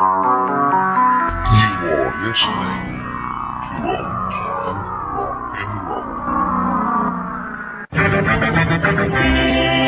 You are listening to Time Rock. And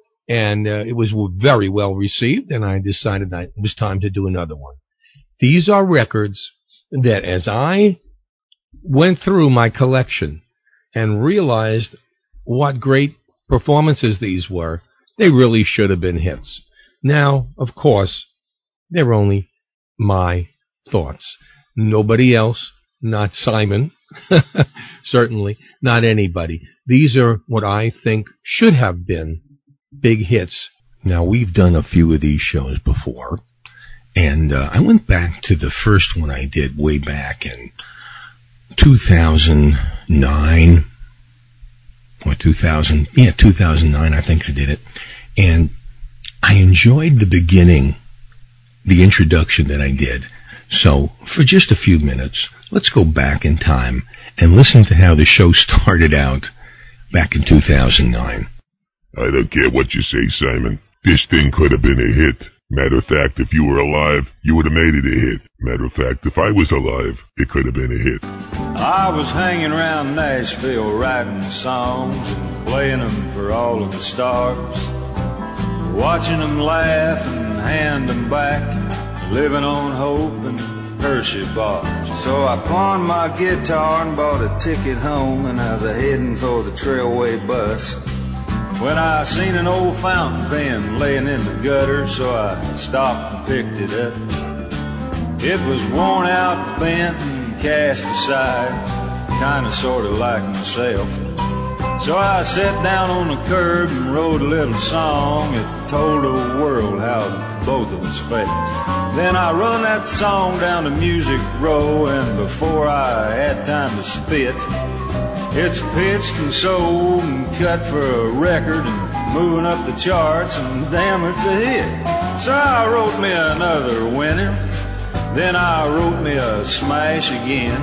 and uh, it was very well received, and I decided that it was time to do another one. These are records that, as I went through my collection and realized what great performances these were, they really should have been hits. Now, of course, they're only my thoughts. Nobody else, not Simon, certainly, not anybody. These are what I think should have been big hits. Now, we've done a few of these shows before, and uh, I went back to the first one I did way back in 2009 or 2000, yeah, 2009, I think I did it. And I enjoyed the beginning, the introduction that I did. So, for just a few minutes, let's go back in time and listen to how the show started out back in 2009. I don't care what you say, Simon. This thing could have been a hit. Matter of fact, if you were alive, you would have made it a hit. Matter of fact, if I was alive, it could have been a hit. I was hanging around Nashville writing songs and playing them for all of the stars. Watching them laugh and hand them back, living on hope and Hershey bars. So I pawned my guitar and bought a ticket home, and I was heading for the Trailway bus. When I seen an old fountain pen laying in the gutter, so I stopped and picked it up. It was worn out, bent, and cast aside, kinda sorta like myself. So I sat down on the curb and wrote a little song that told the world how both of us felt. Then I run that song down the Music Row, and before I had time to spit, it's pitched and sold and cut for a record and moving up the charts, and damn, it's a hit. So I wrote me another winner, then I wrote me a smash again.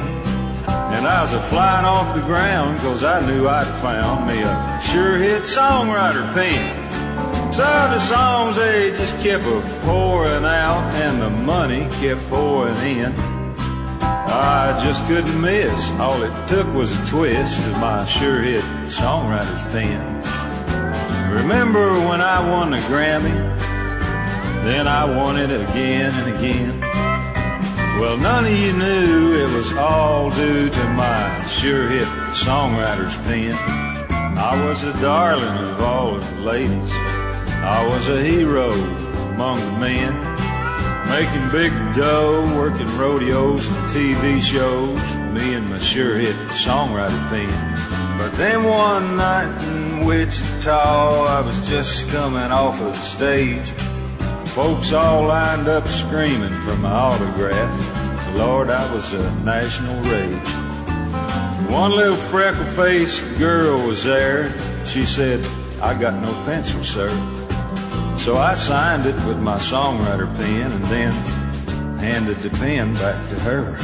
And I was a flying off the ground, cause I knew I'd found me a sure hit songwriter pen. So the songs, they just kept a pouring out, and the money kept pouring in. I just couldn't miss. All it took was a twist of my sure hit songwriter's pen. Remember when I won the Grammy? Then I won it again and again. Well, none of you knew it was all due to my sure hit songwriter's pen. I was a darling of all of the ladies. I was a hero among the men. Making big dough, working rodeos and TV shows. Me and my sure hit songwriter pen. But then one night in Wichita, I was just coming off of the stage. Folks all lined up screaming for my autograph. Lord, I was a national rage. One little freckle faced girl was there. She said, I got no pencil, sir. So I signed it with my songwriter pen and then handed the pen back to her.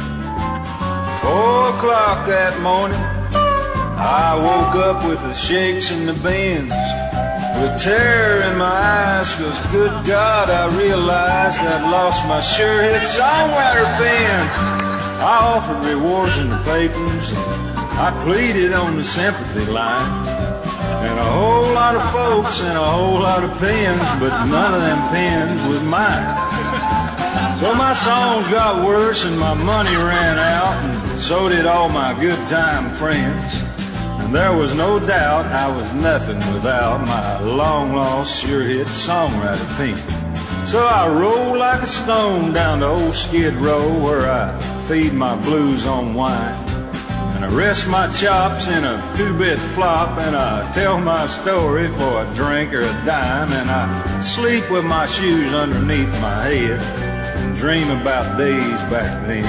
Four o'clock that morning, I woke up with the shakes and the bends, with terror in my eyes, cause good God, I realized I'd lost my sure hit songwriter pen. I offered rewards in the papers, I pleaded on the sympathy line. And a whole lot of folks and a whole lot of pens, but none of them pens was mine. So my songs got worse and my money ran out, and so did all my good time friends. And there was no doubt I was nothing without my long lost sure hit songwriter pen. So I roll like a stone down to old Skid Row where I feed my blues on wine. I rest my chops in a two-bit flop and I tell my story for a drink or a dime and I sleep with my shoes underneath my head and dream about days back then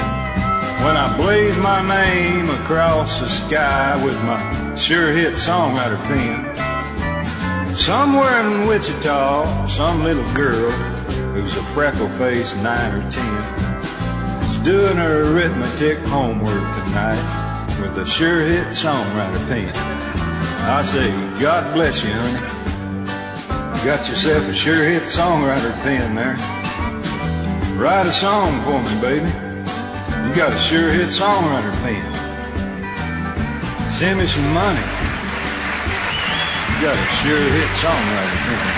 when I blaze my name across the sky with my sure hit songwriter pen. Somewhere in Wichita, some little girl who's a freckle-faced nine or ten is doing her arithmetic homework tonight with a sure hit songwriter pen. I say, God bless you, honey. You got yourself a sure hit songwriter pen there. Write a song for me, baby. You got a sure hit songwriter pen. Send me some money. You got a sure hit songwriter pen.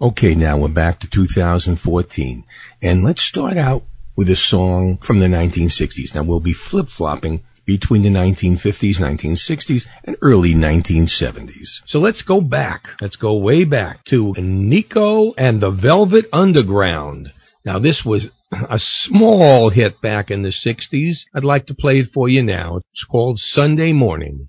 Okay, now we're back to 2014. And let's start out with a song from the 1960s. Now we'll be flip-flopping between the 1950s, 1960s, and early 1970s. So let's go back. Let's go way back to Nico and the Velvet Underground. Now this was a small hit back in the 60s. I'd like to play it for you now. It's called Sunday Morning.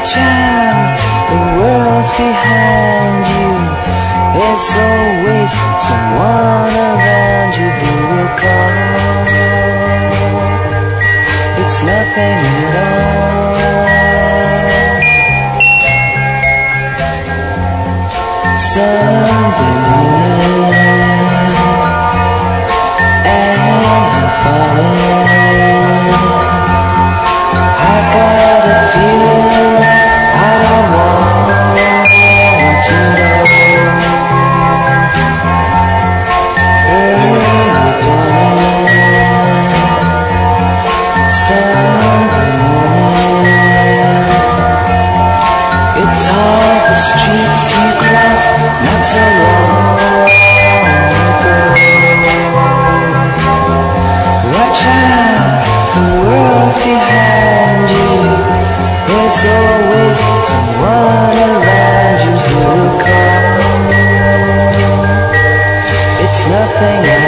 Out, the world's behind you. There's always someone around you who will call. It's nothing at all. Sunday always someone around you call. It's nothing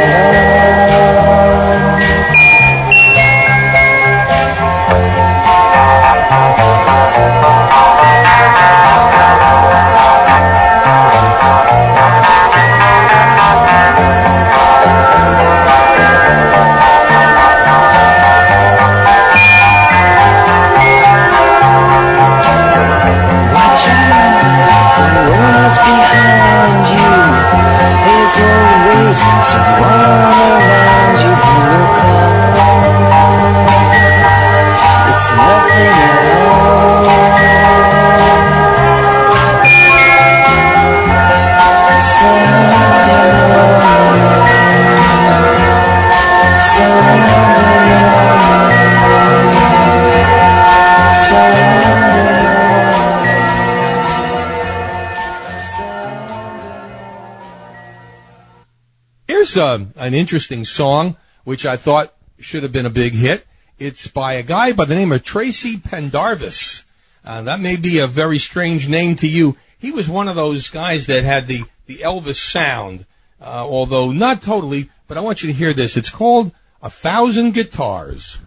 Here's uh, an interesting song, which I thought should have been a big hit. It's by a guy by the name of Tracy Pendarvis. Uh, that may be a very strange name to you. He was one of those guys that had the, the Elvis sound, uh, although not totally, but I want you to hear this. It's called A Thousand Guitars.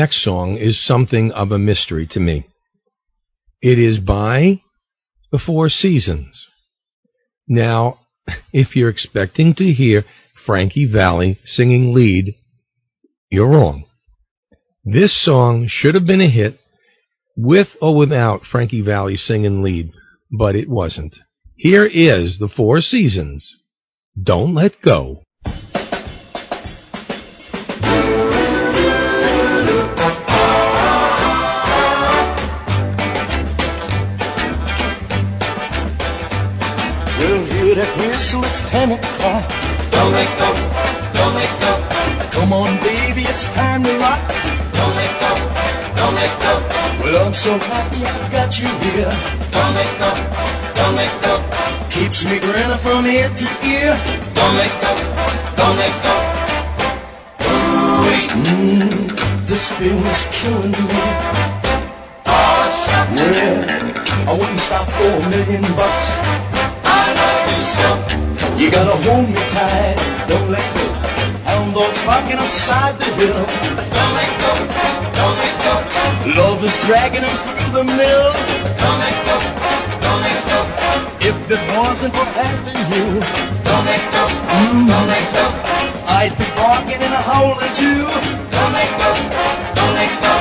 Next song is something of a mystery to me. It is by The Four Seasons. Now, if you're expecting to hear Frankie Valli singing lead, you're wrong. This song should have been a hit with or without Frankie Valli singing lead, but it wasn't. Here is The Four Seasons. Don't let go. Whistle, it's ten o'clock. Don't let go, don't let go. Come on, baby, it's time to rock. Don't let go, don't let go. Well, I'm so happy I've got you here. Don't let go, don't let go. Keeps me grinning from ear to ear. Don't let go, don't let go. Mm, this feeling's killing me. Yeah, I wouldn't stop for a million bucks. Love you gotta hold me tight, don't let go. Hound dogs barking upside the hill. Don't let go, don't let go. Love is dragging him through the mill. Don't let go, don't let go. If it wasn't for having you, don't let go, don't let go. I'd be barking in a hole or two. Don't let go, don't let go.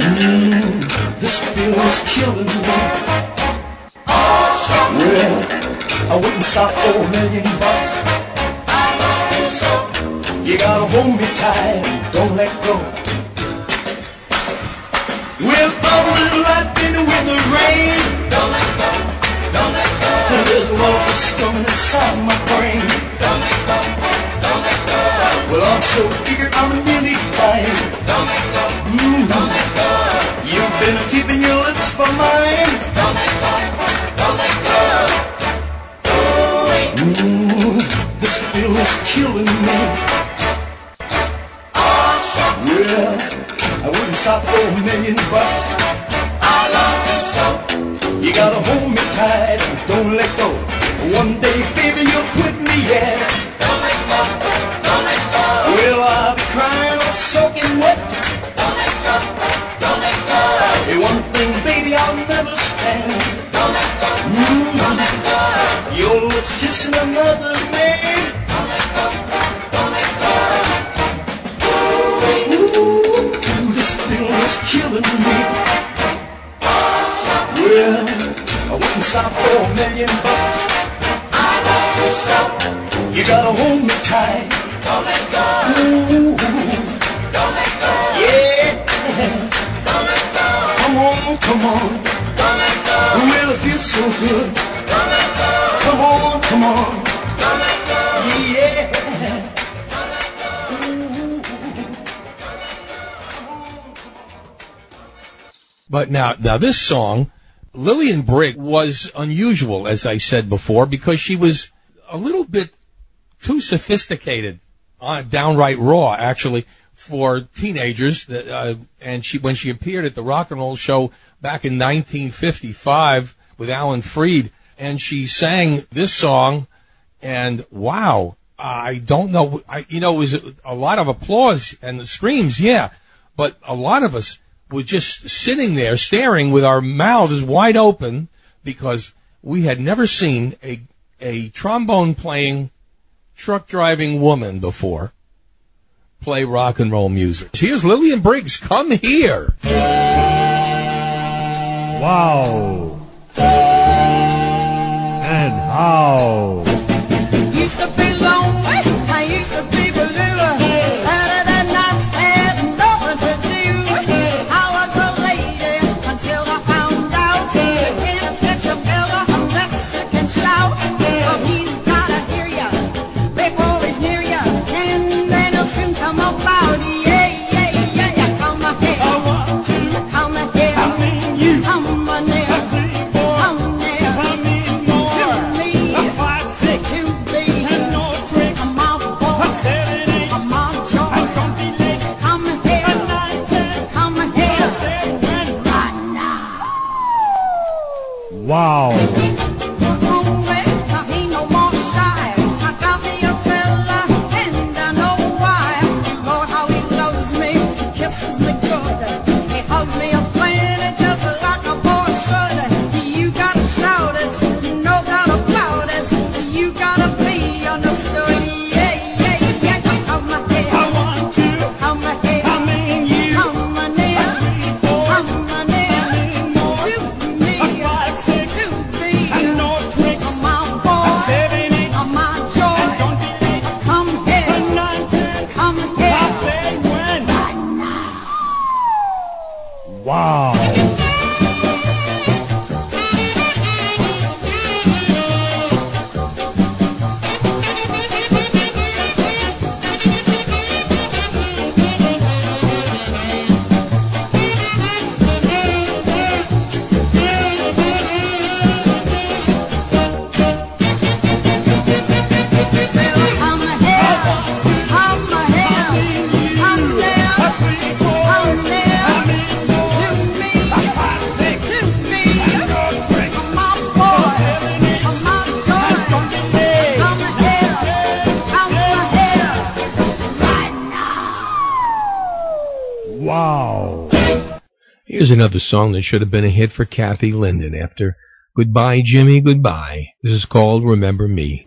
Mm, this feeling's killing me. Well, I wouldn't stop for a million bucks. I love you so. You gotta hold me tight, don't let go. We're bubbling right in the rain. Don't let go, don't let go. There's love that's strumming inside my brain. Don't let go, don't let go. Well, I'm so eager, I'm nearly dying. Don't let go, mm-hmm. don't let go. You've been keeping bullets for mine. Feeling's killing me. Well, I wouldn't stop for a million bucks. I love you so. You gotta hold me tight don't let go. One day, baby, you'll quit me, yeah. Don't let go, don't let go. Well, I'll be crying or soaking wet. Don't let go, don't let go. Hey, one thing, baby, I'll never stand. Don't let go, don't let go. Mm. Your lips kissing another man. Stop for a million bucks. I love you so. You gotta hold me tight. Don't let go. Ooh, don't let go. Yeah. Don't let go. Come on, come on. Don't let go. Well, it feels so good. Don't. Come on, come on. Yeah. But now, now this song, Lillian Briggs was unusual, as I said before, because she was a little bit too sophisticated, uh, downright raw, actually, for teenagers. Uh, and she, when she appeared at the Rock and Roll Show back in 1955 with Alan Freed, and she sang this song, and wow, I don't know, I, you know, it was a lot of applause and the screams, yeah, but a lot of us were just sitting there staring with our mouths wide open because we had never seen a a trombone playing truck driving woman before play rock and roll music. Here's Lillian Briggs. Come here. Wow. And how. Used to be lonely, Wow. Wow. Here's another song that should have been a hit for Kathy Linden after Goodbye, Jimmy, Goodbye. This is called Remember Me.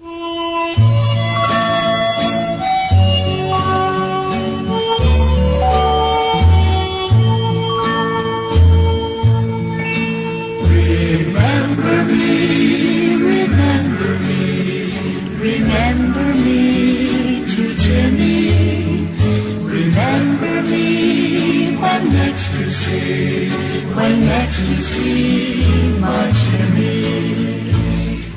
Next you see my me.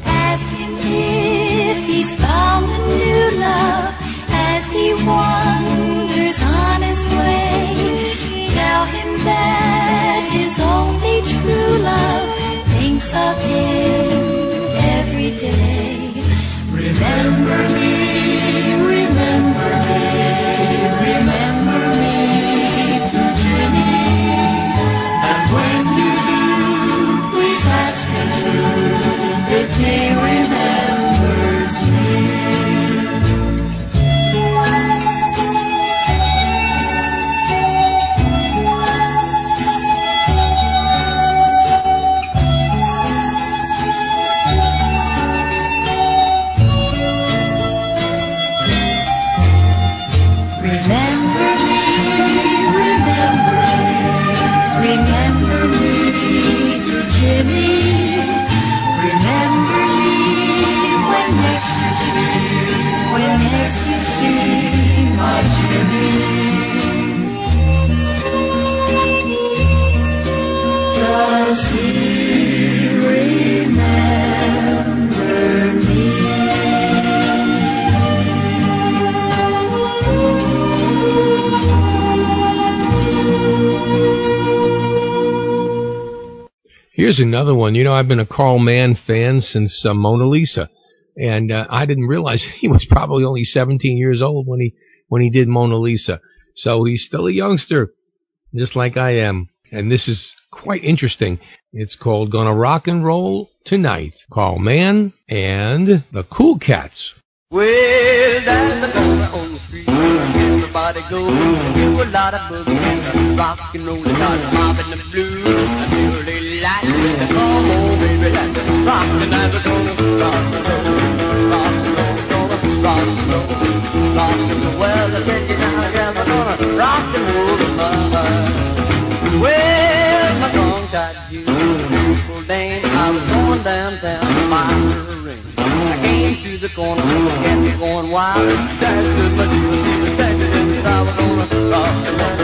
ask him if he's found a new love as he wanders on his way. Tell him that his only true love thinks of him every day. Remember me. Here's another one. You know, I've been a Carl Mann fan since uh, Mona Lisa, and uh, I didn't realize he was probably only 17 years old when he when he did Mona Lisa. So he's still a youngster, just like I am. And this is quite interesting. It's called "Gonna Rock and Roll Tonight." Carl Mann and the Cool Cats. Well, a corner on the street. Everybody goes to a lot of boogie and rock and roll. Got mobbing the blues. Come on, baby, let's rock the gonna rock and roll, rock gonna rock rock. Well, I tell you now, yeah, gonna rock and roll tonight. Well, my. I was going downtown her ring. I came to the corner, wild. My it. And I was gonna rock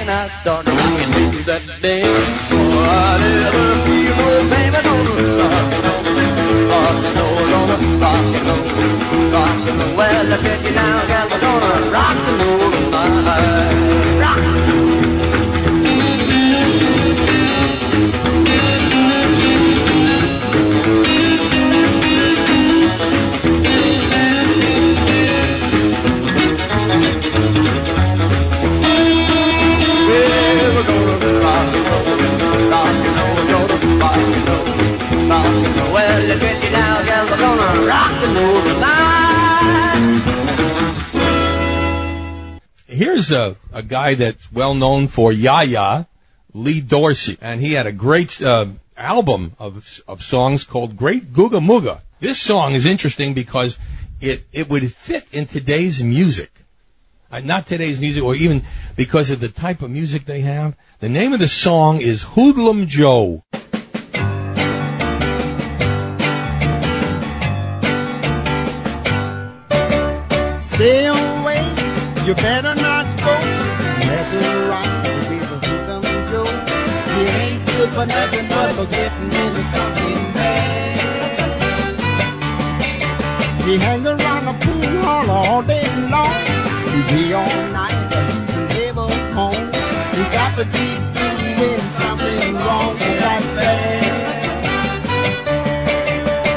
When I start rocking to that dance, oh, I never feel no baby gonna rock and roll, rock and roll, gonna rock and roll, rock and roll. Well, I tell you now, girl, we're gonna rock and roll tonight. Well, you now, girl, we're gonna rock. Here's a, a guy that's well known for Yaya, Lee Dorsey, and he had a great uh, album of of songs called Great Googa Mooga. This song is interesting because it it would fit in today's music, uh, not today's music, or even because of the type of music they have. The name of the song is Hoodlum Joe. Stay away, you better not go messing around with a hoodlum Joe. He ain't good for nothing but for getting into something bad. He hang around the pool hall all day long. He be all night, but he's never home. He got to be doing something wrong with that bad.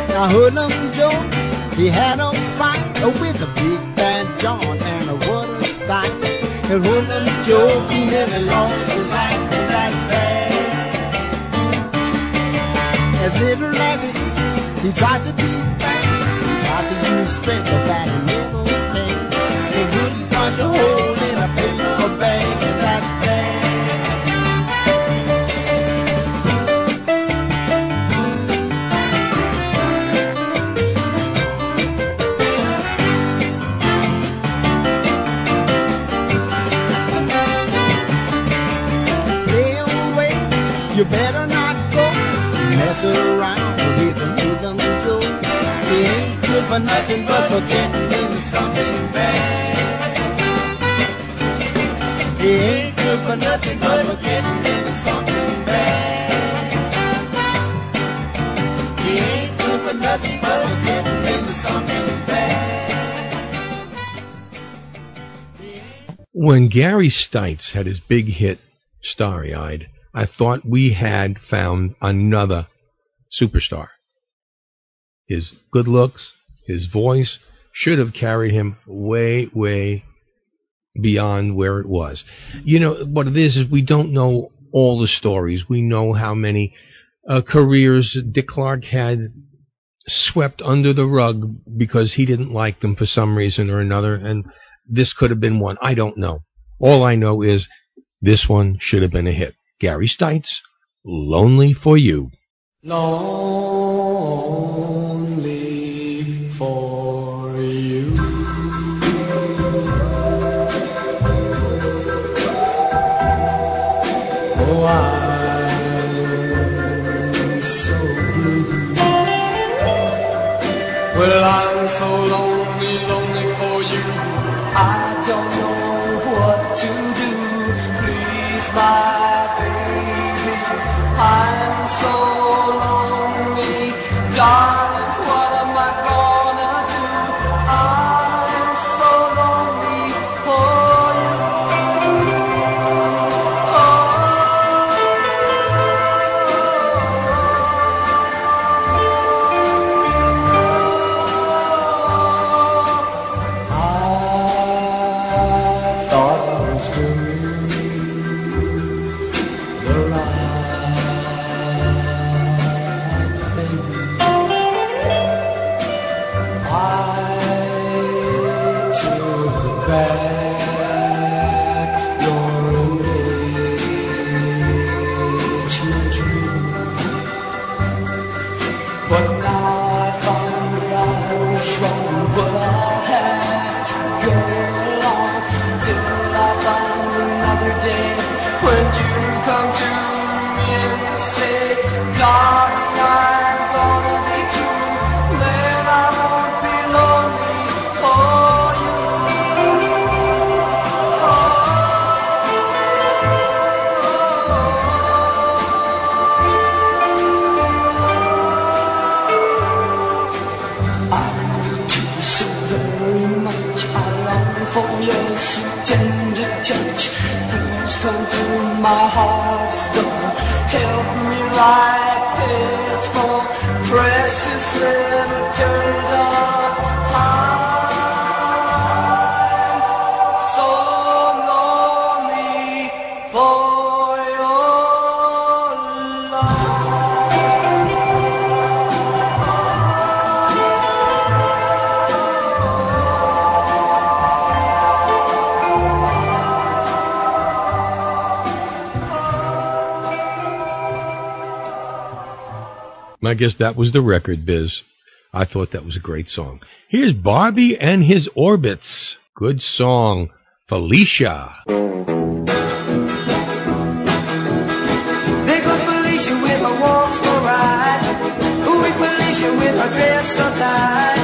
Now Hoodlum Joe, he had a fight with a big what a Joe, he never lost his life and that's bad. As little as he eat, he tries to be bad. He tries to use strength, but that he never can. He wouldn't punch a hole for nothing but for getting into something bad. He ain't good for nothing but for getting into something bad. He ain't good for nothing but for getting into something bad. When Gary Stites had his big hit, Starry Eyed, I thought we had found another superstar. His good looks, his voice should have carried him way, way beyond where it was. You know, what it is, is we don't know all the stories. We know how many uh, careers Dick Clark had swept under the rug because he didn't like them for some reason or another. And this could have been one. I don't know. All I know is this one should have been a hit. Gary Stites, Lonely for You. Lonely. that was the record, Biz. I thought that was a great song. Here's Bobby and his Orbits. Good song. Felicia. There goes Felicia with her walks for ride. Ooh, Felicia with her dress so tight.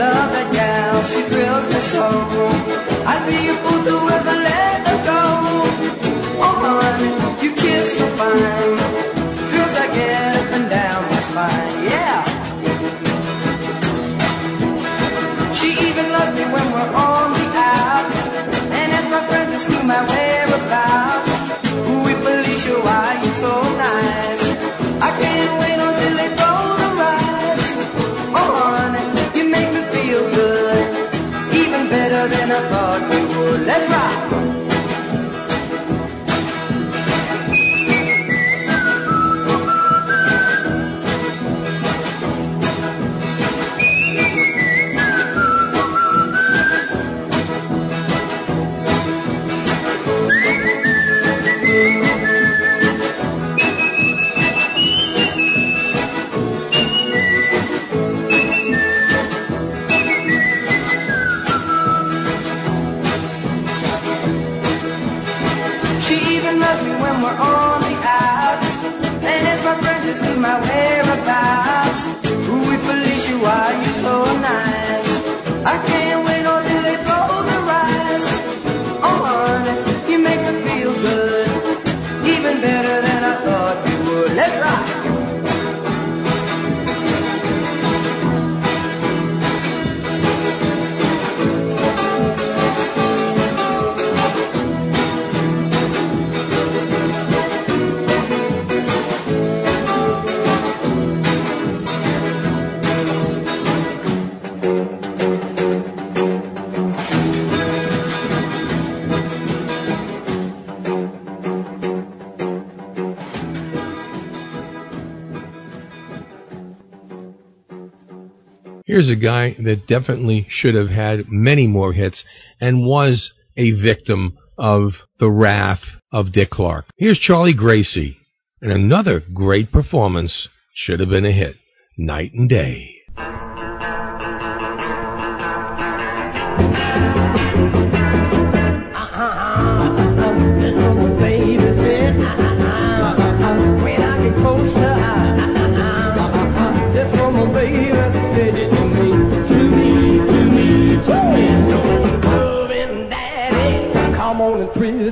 Love that gal, she thrills me so. I'd be a fool. here's a guy that definitely should have had many more hits and was a victim of the wrath of Dick Clark. Here's Charlie Gracie and another great performance should have been a hit. Night and day.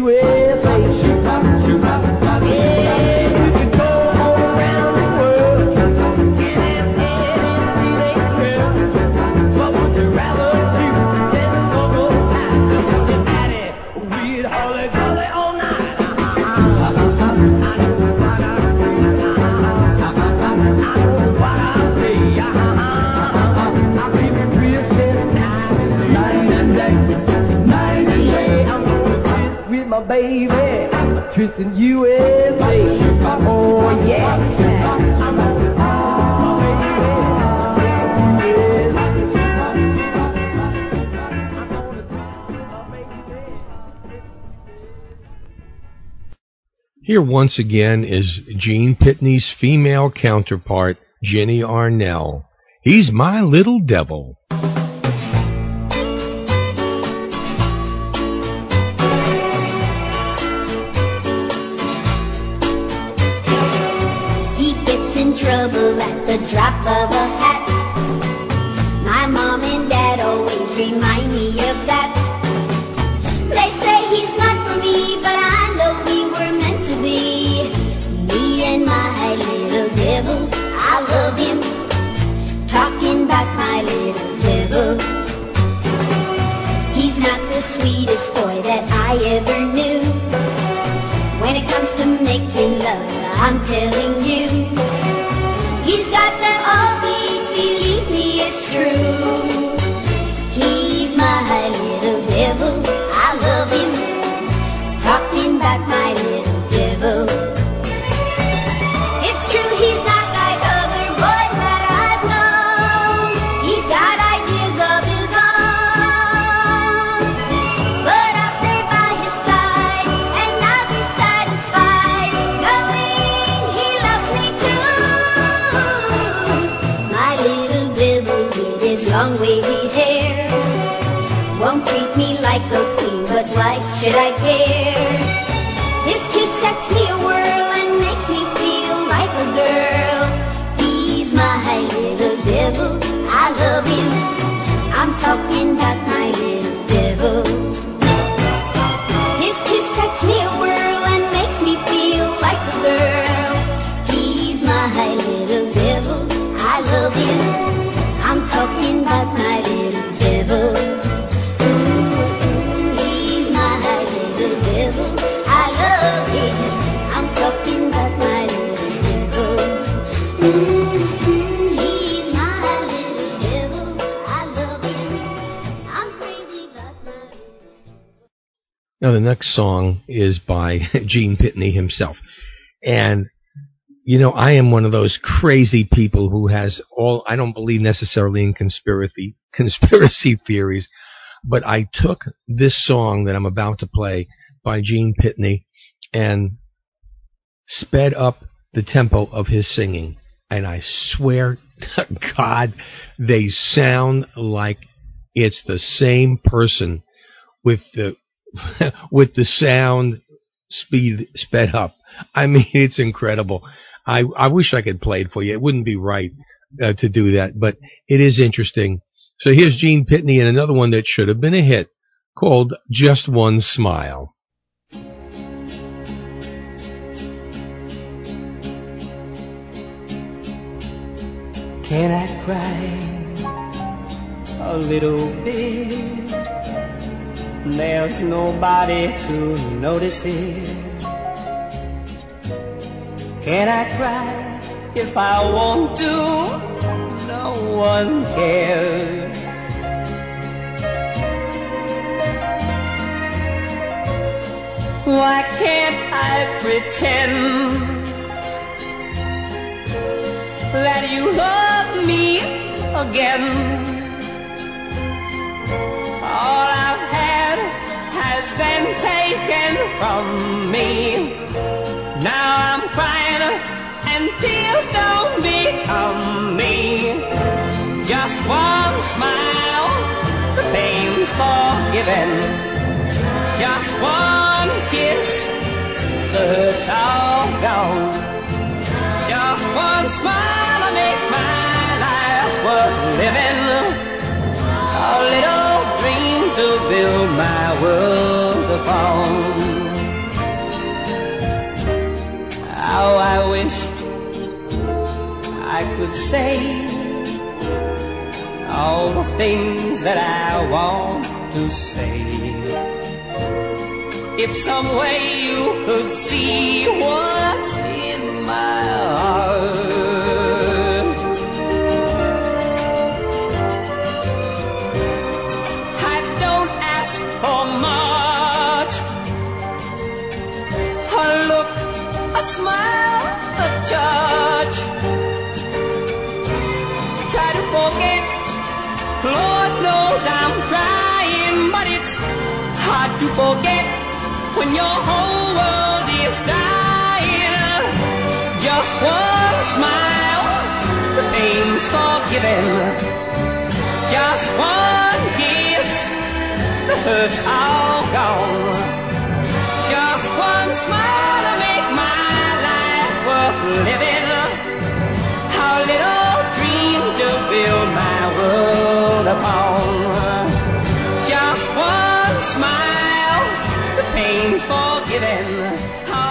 anyway. baby. USA. Oh yeah. Here once again is Gene Pitney's female counterpart, Ginny Arnell. He's my little devil. the drop of He's my little devil. I love you. I'm talking about my next song is by Gene Pitney himself. And, you know, I am one of those crazy people who has all, I don't believe necessarily in conspiracy, conspiracy theories, but I took this song that I'm about to play by Gene Pitney and sped up the tempo of his singing. And I swear to God, they sound like it's the same person with the with the sound speed sped up. I mean, it's incredible. I, I wish I could play it for you. It wouldn't be right uh, to do that, but it is interesting. So here's Gene Pitney and another one that should have been a hit called Just One Smile. Can I cry a little bit? There's nobody to notice it. Can I cry if I want to? No one cares. Why can't I pretend that you love me again? All I've had has been taken from me. Now I'm crying and tears don't become me. Just one smile, the pain's forgiven. Just one kiss, the hurt's all gone. Just one smile to make my life worth living. A little build my world upon. How I wish I could say all the things that I want to say. If some way you could see what's in my heart. Smile, a touch. Try to forget. Lord knows I'm trying, but it's hard to forget when your whole world is dying. Just one smile, the pain's forgiven. Just one kiss, the hurt's all gone. Living. How little dream to build my world upon. Just one smile, the pain's forgiven. Oh,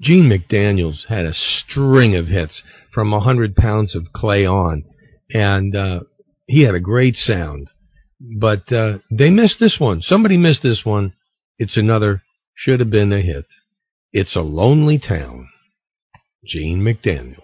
Gene McDaniels had a string of hits from a hundred pounds of clay on, and uh, he had a great sound. But uh, they missed this one. Somebody missed this one. It's another should have been a hit. It's a lonely town. Gene McDaniel.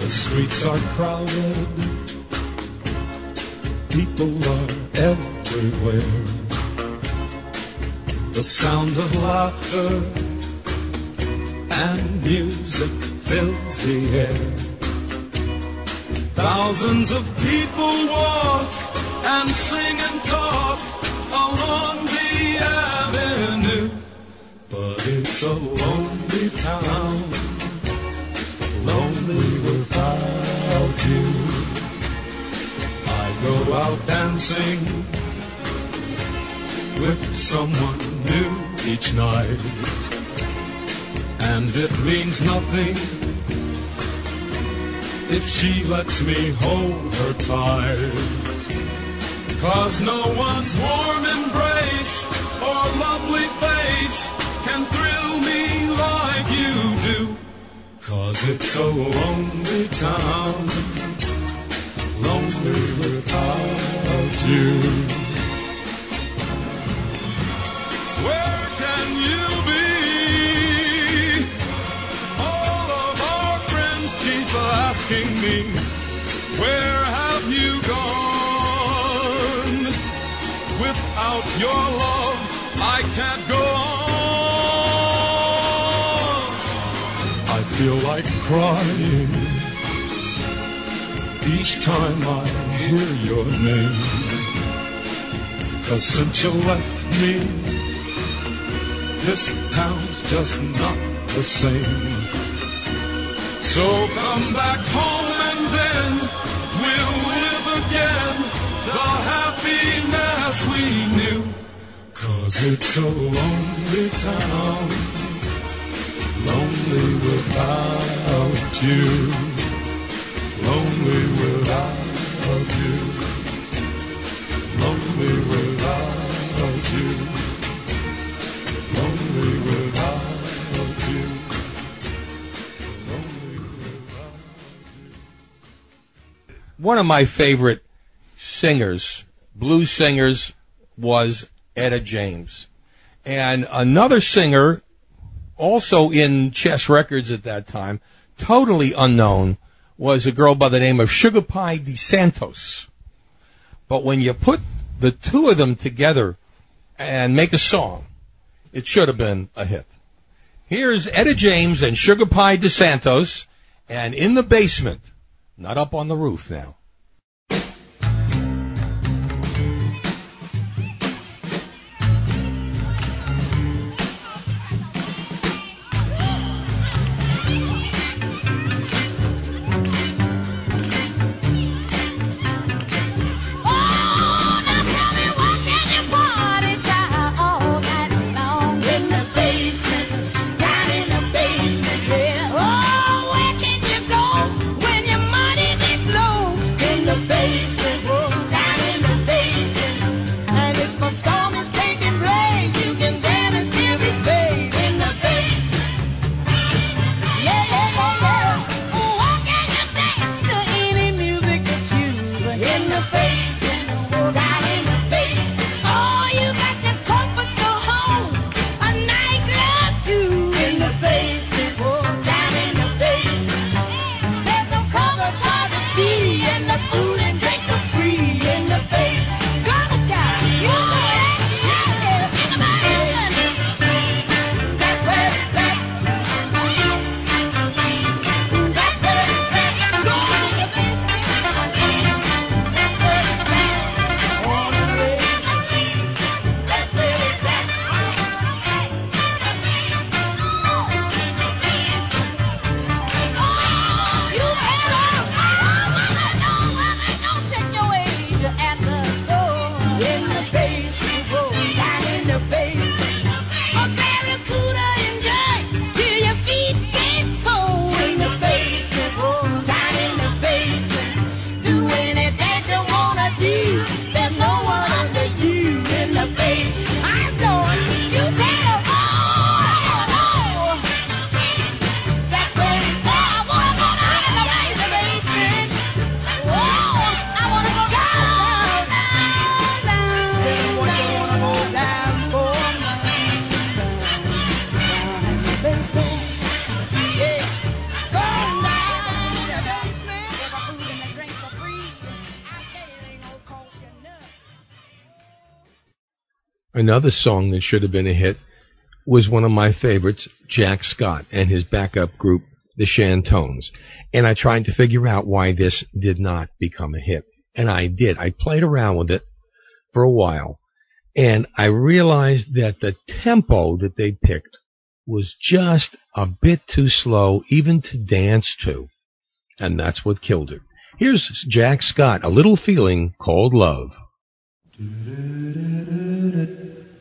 The streets are crowded. People are everywhere. The sound of laughter and music fills the air. Thousands of people walk and sing and talk along the avenue. But it's a lonely town lonely without you. Go out dancing with someone new each night, and it means nothing if she lets me hold her tight. Cause no one's warm embrace or lovely face can thrill me like you do. Cause it's a lonely town, lonely without you. Where can you be? All of our friends keep asking me, where have you gone? Without your love, I can't go on. I feel like crying each time I hear your name. Cause since you left me, this town's just not the same. So come back home and then we'll live again the happiness we knew. Cause it's a lonely town, lonely without you, lonely you, lonely you. One of my favorite singers, blues singers, was Etta James. And another singer, also in Chess Records at that time, totally unknown, was a girl by the name of Sugar Pie DeSantos. But when you put the two of them together and make a song, it should have been a hit. Here's Etta James and Sugar Pie DeSantos, and in the basement, not up on the roof now. Another song that should have been a hit was one of my favorites, Jack Scott and his backup group, the Chantones. And I tried to figure out why this did not become a hit. And I did. I played around with it for a while. And I realized that the tempo that they picked was just a bit too slow even to dance to. And that's what killed it. Here's Jack Scott, A Little Feeling Called Love.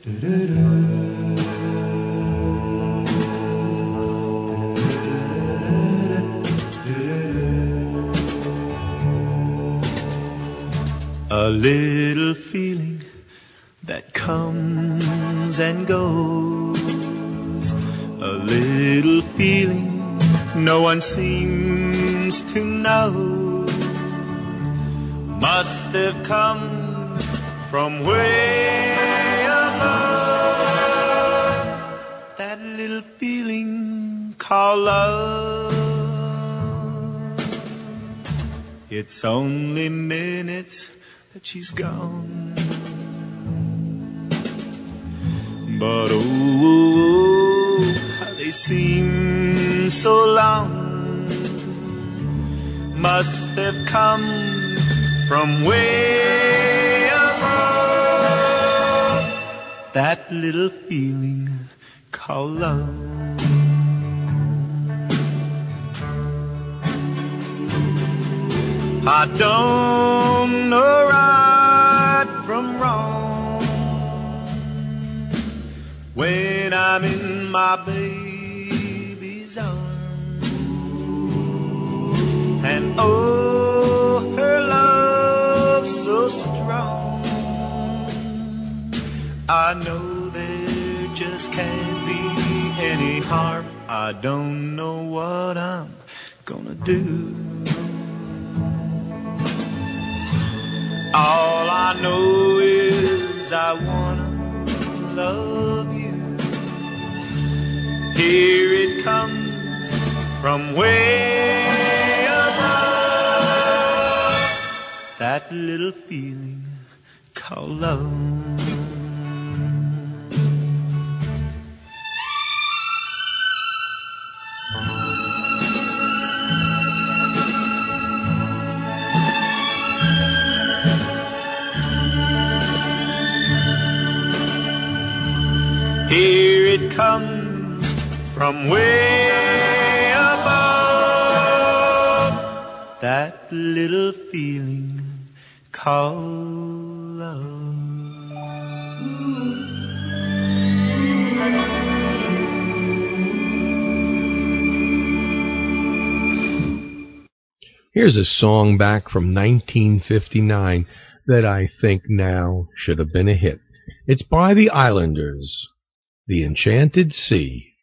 A little feeling that comes and goes. A little feeling no one seems to know. Must have come from way love. It's only minutes that she's gone. But oh, oh, oh, how they seem so long. Must have come from way above. That little feeling called love. I don't know right from wrong when I'm in my baby's arms. And oh, her love so strong. I know there just can't be any harm. I don't know what I'm gonna do. All I know is I wanna love you. Here it comes from way above. That little feeling called love. Here it comes from way above. That little feeling called love. Here's a song back from 1959 that I think now should have been a hit. It's by the Islanders, The Enchanted Sea.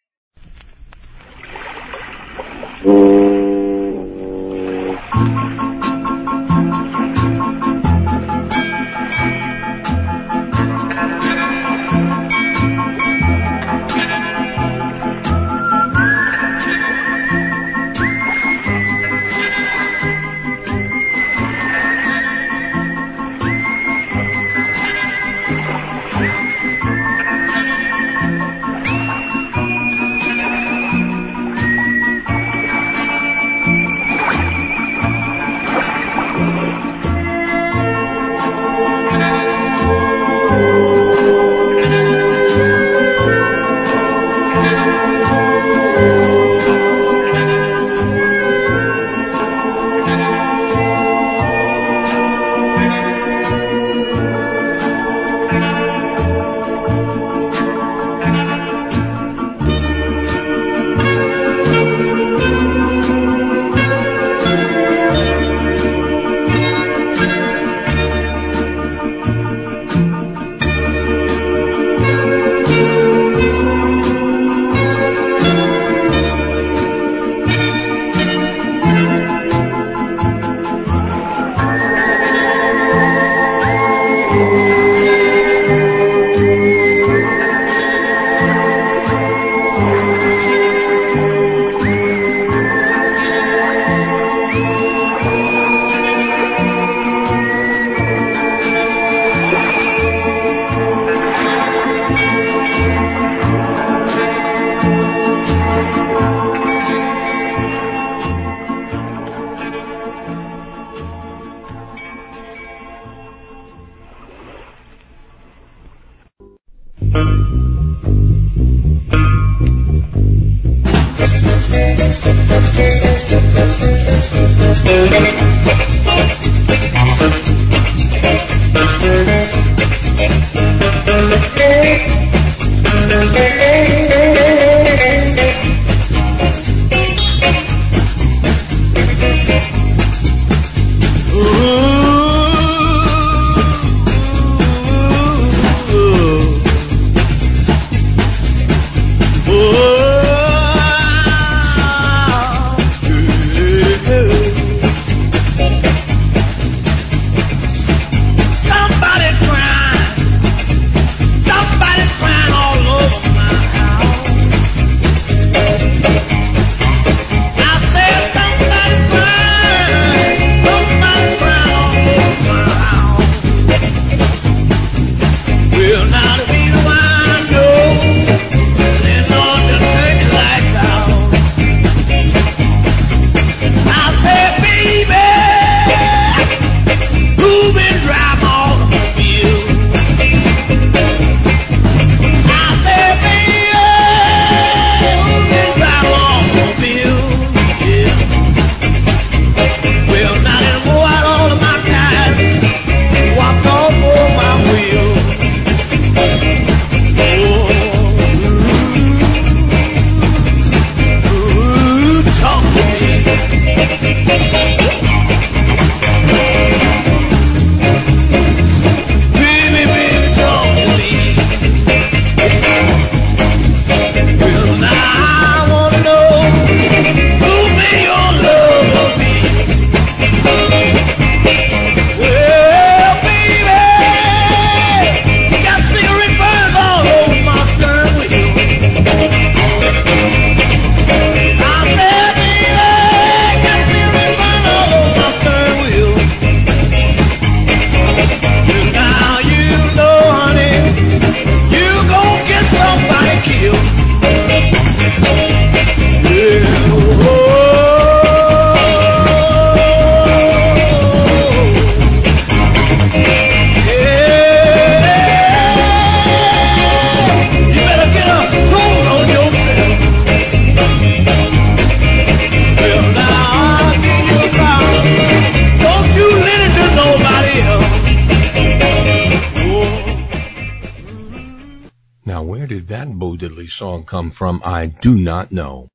I do not know.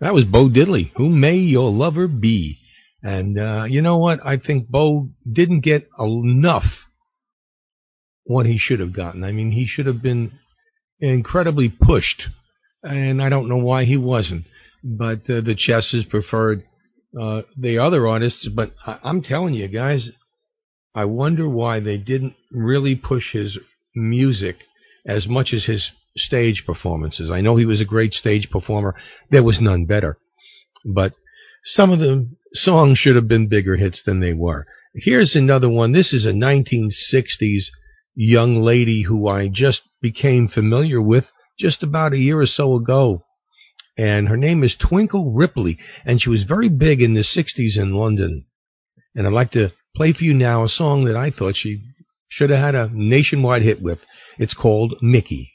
That was Bo Diddley. Who may your lover be? And uh, you know what? I think Bo didn't get enough what he should have gotten. I mean, he should have been incredibly pushed, and I don't know why he wasn't. But uh, the Chesses preferred uh, the other artists. But I- I'm telling you, guys, I wonder why they didn't really push his music as much as his stage performances. I know he was a great stage performer. There was none better. But some of the songs should have been bigger hits than they were. Here's another one. This is a 1960s young lady who I just became familiar with just about a year or so ago. And her name is Twinkle Ripley. And she was very big in the 60s in London. And I'd like to play for you now a song that I thought she should have had a nationwide hit with. It's called Mickey.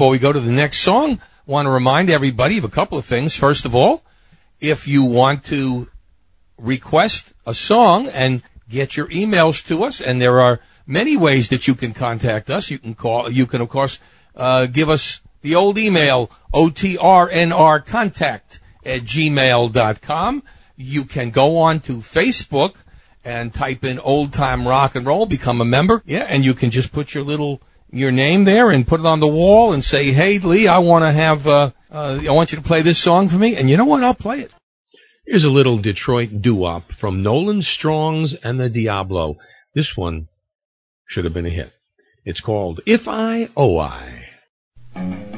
Before we go to the next song, want to remind everybody of a couple of things. First of all, if you want to request a song and get your emails to us, and there are many ways that you can contact us. You can call, you can of course, uh, give us the old email, otrnrcontact at gmail.com. You can go on to Facebook and type in old time rock and roll, become a member. Yeah, and you can just put your little, your name there and put it on the wall and say, hey Lee, I want to have, uh, uh, I want you to play this song for me. And you know what? I'll play it. Here's a little Detroit doo-wop from Nolan Strongs and the Diablo. This one should have been a hit. It's called If I, Oh I.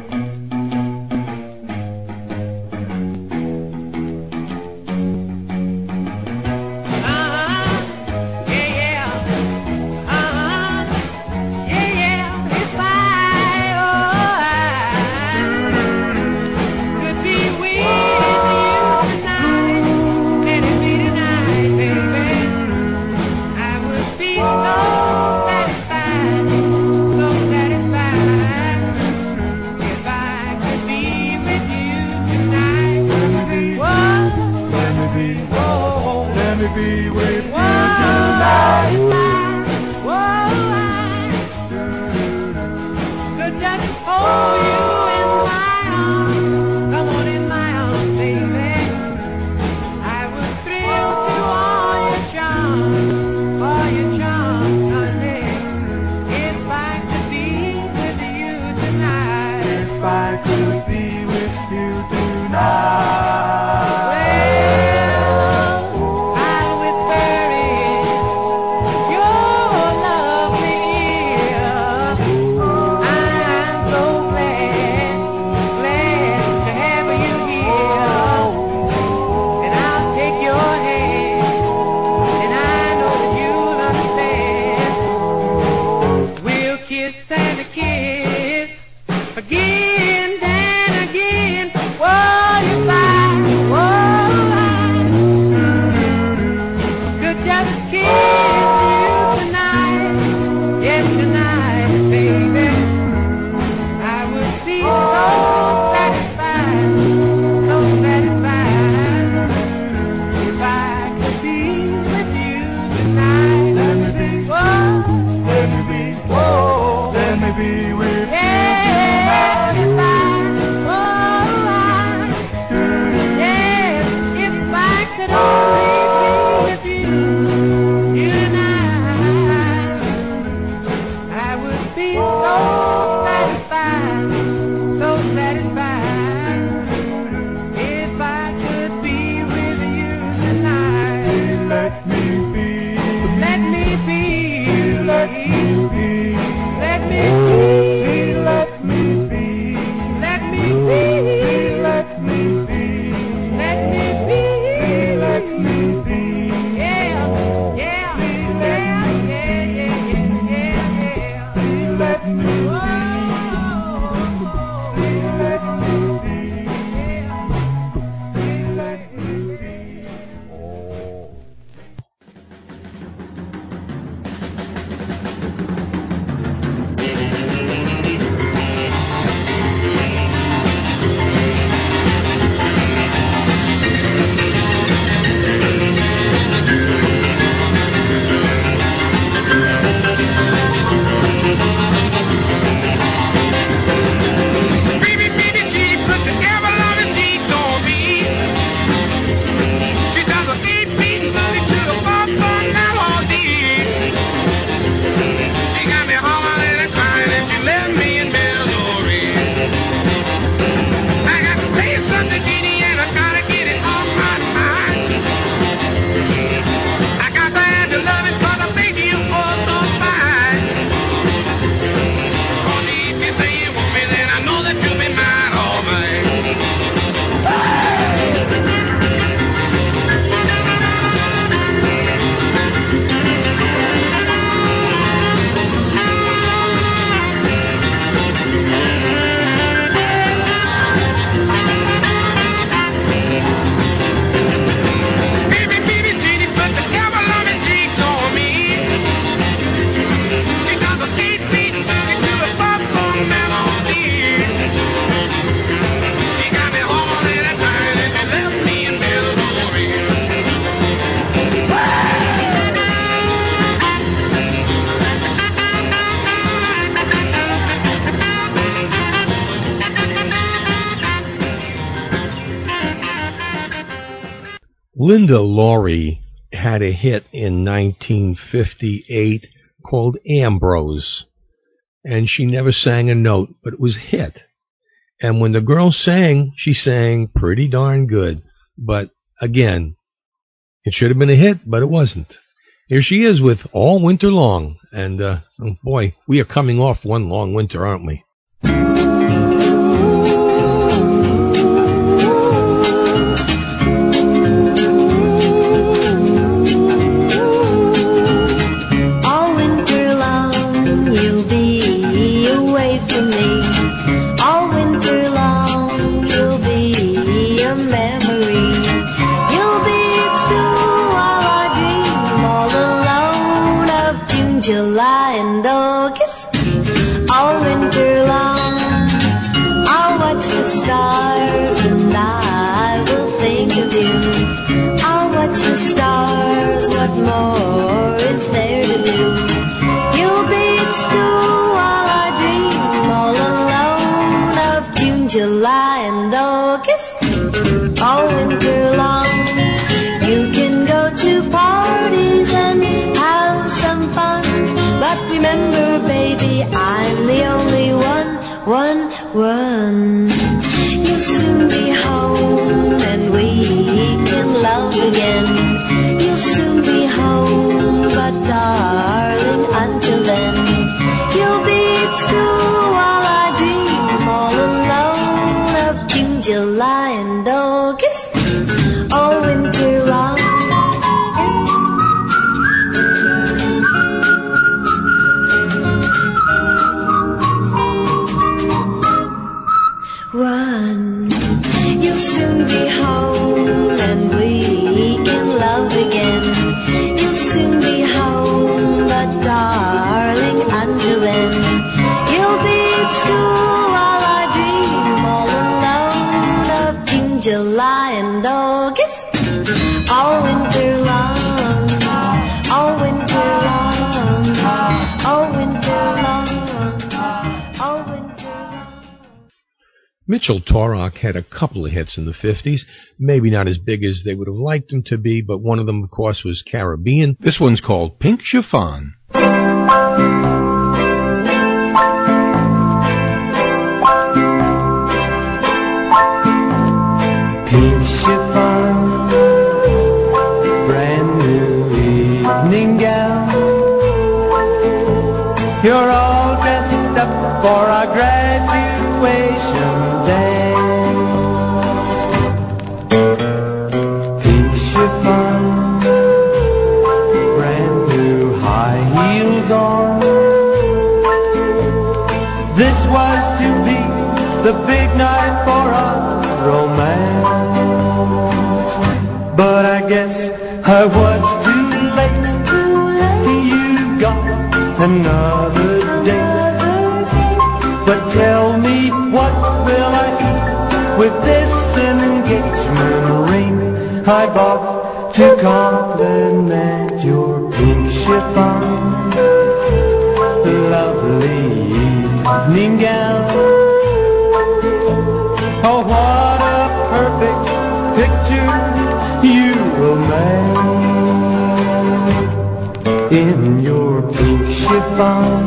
Linda Laurie had a hit in 1958 called Ambrose, and she never sang a note, but it was a hit. And when the girl sang, she sang pretty darn good. But again, it should have been a hit, but it wasn't. Here she is with All Winter Long, and uh, oh boy, we are coming off one long winter, aren't we? Mitchell Torok had a couple of hits in the 50s, maybe not as big as they would have liked them to be, but one of them, of course, was Caribbean. This one's called Pink Chiffon. Pink chiffon, the big night for our romance. But I guess I was chiffon.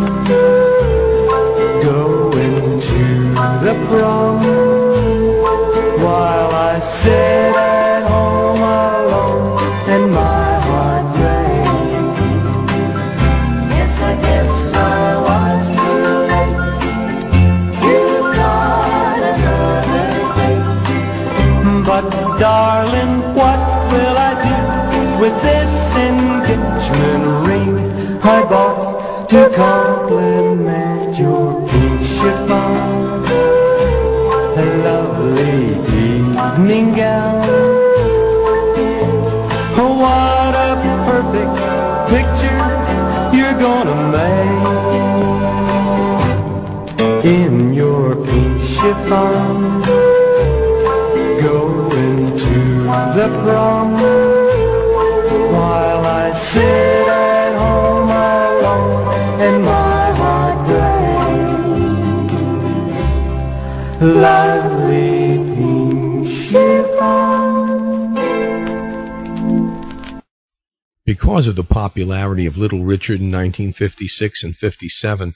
Because of the popularity of Little Richard in 1956 and 57,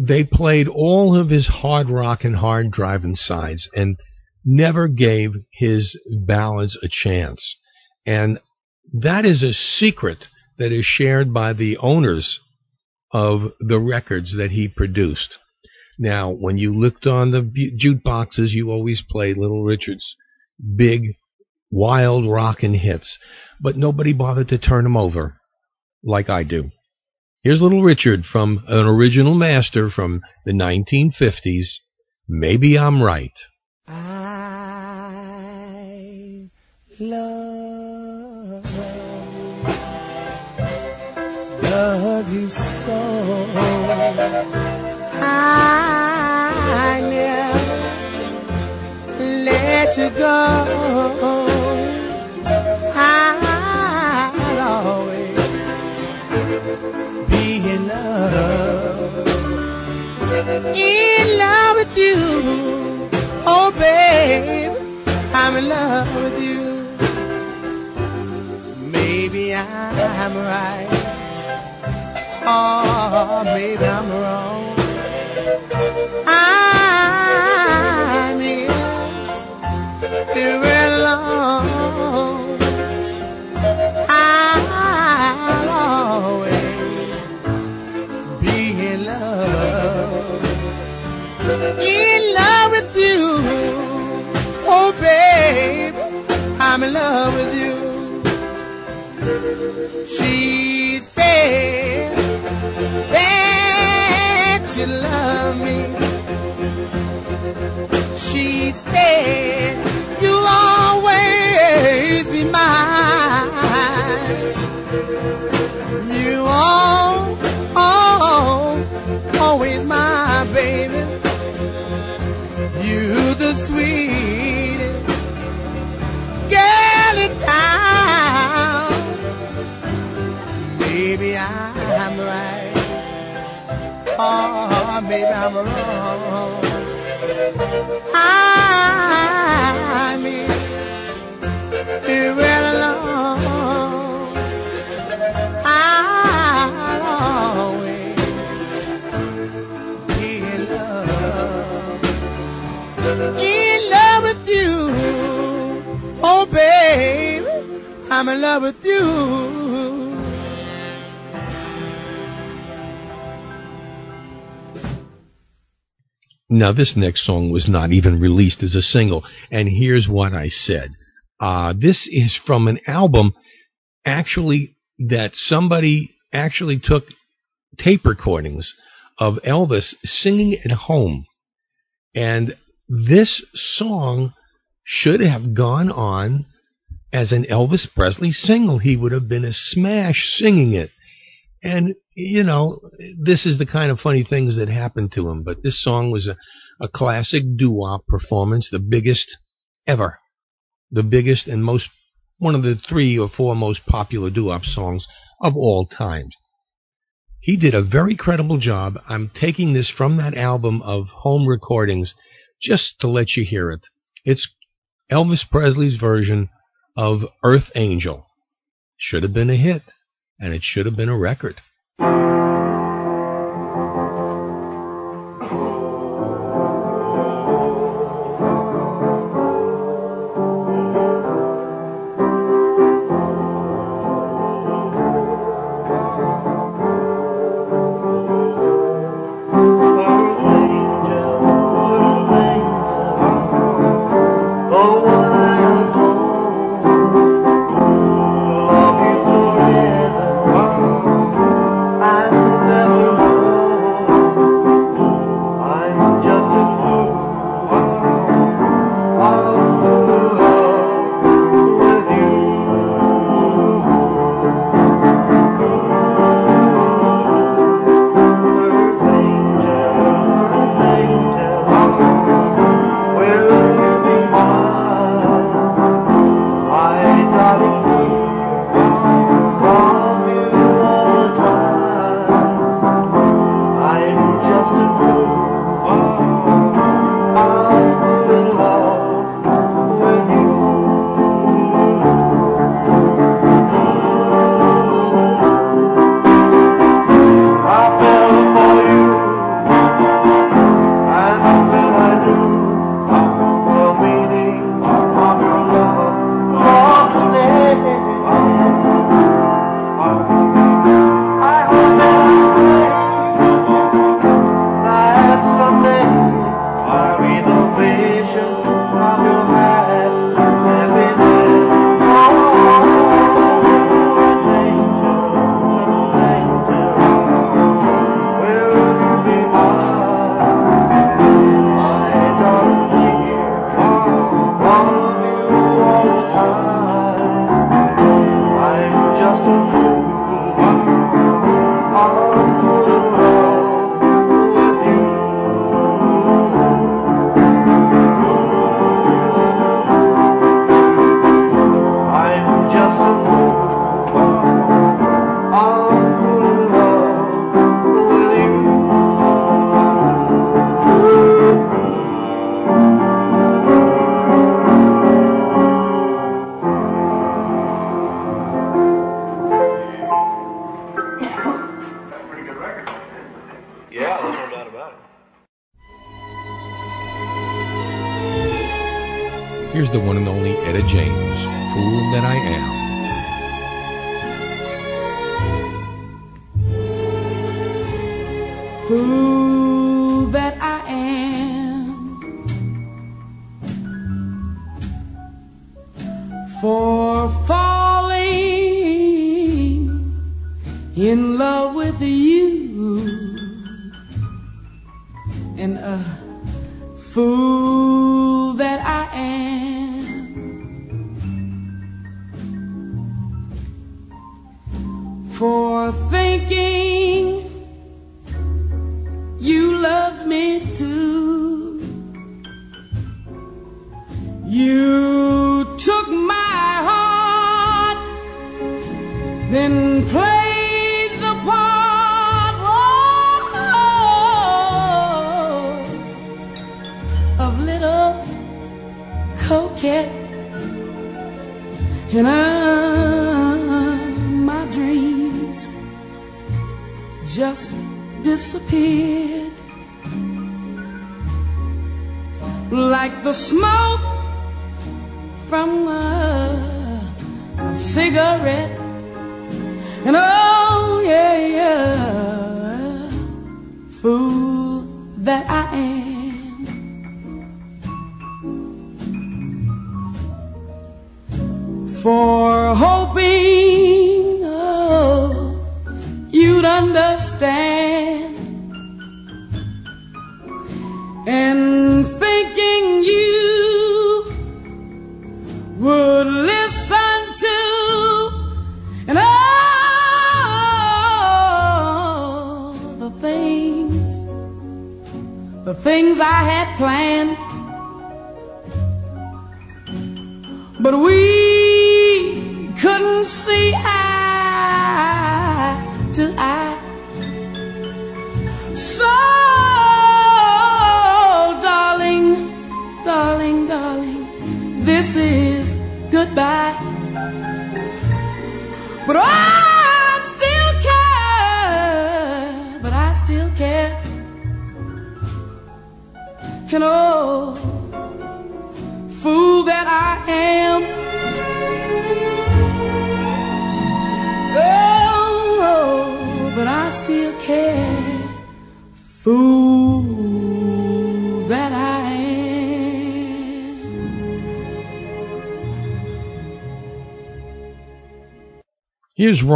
they played all of his hard rock and hard driving sides and never gave his ballads a chance. And that is a secret that is shared by the owners of the records that he produced. Now, when you looked on the jukeboxes, you always played Little Richard's big, wild rockin' hits, but nobody bothered to turn them over like I do. Here's Little Richard from an original master from the 1950s. Maybe I'm right. love, love you so. I never let you go. in love. In love with you. Oh, babe, I'm in love with you. Maybe I'm right. Oh, maybe I'm wrong. I'm in. love. She said, You'll always be mine. You are oh, always my baby. You the sweetest girl in town. Maybe I'm right. Oh, maybe I'm wrong. I'm in well alone. I'll always be in love, in love with you. Oh, baby, I'm in love with you. Now, this next song was not even released as a single, and here's what I said. Uh, this is from an album, actually, that somebody actually took tape recordings of Elvis singing at home. And this song should have gone on as an Elvis Presley single. He would have been a smash singing it. And, you know, this is the kind of funny things that happened to him. But this song was a, a classic doo-wop performance, the biggest ever. The biggest and most, one of the three or four most popular doo-wop songs of all time. He did a very credible job. I'm taking this from that album of home recordings just to let you hear it. It's Elvis Presley's version of Earth Angel. Should have been a hit, and it should have been a record. Yeah,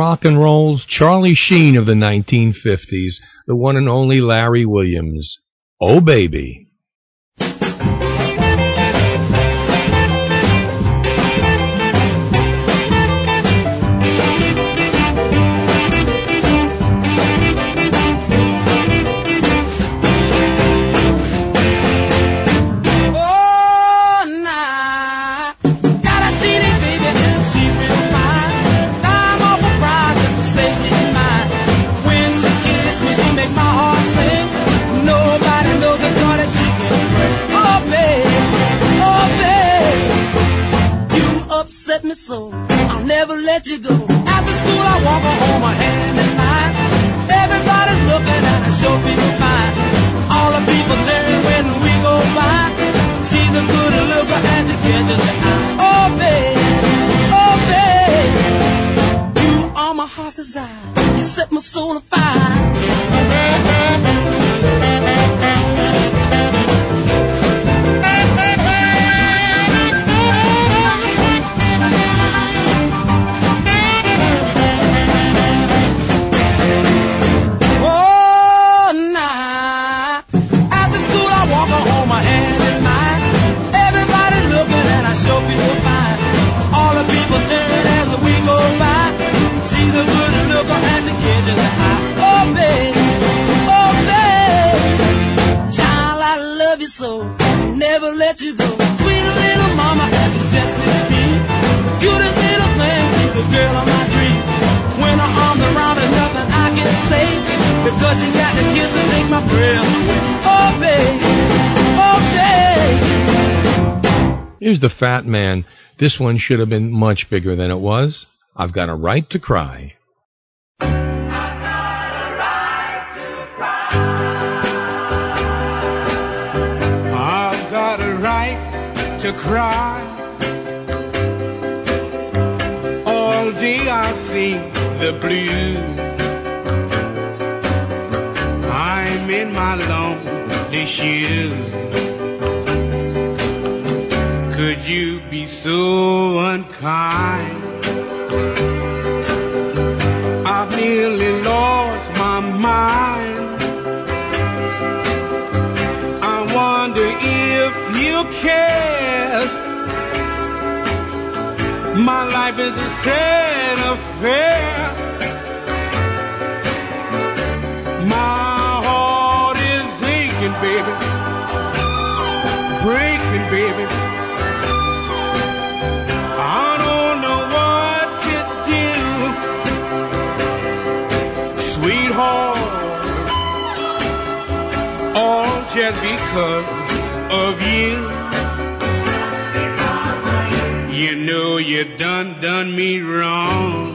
rock and roll's Charlie Sheen of the 1950s, the one and only Larry Williams. Oh, baby. This one should have been much bigger than it was. I've got a right to cry. to cry. All day I sing the blues. I'm in my lonely shoes. Sad affair. My heart is aching, baby. Breaking, baby. I don't know what to do. Sweetheart, all just because you done done me wrong.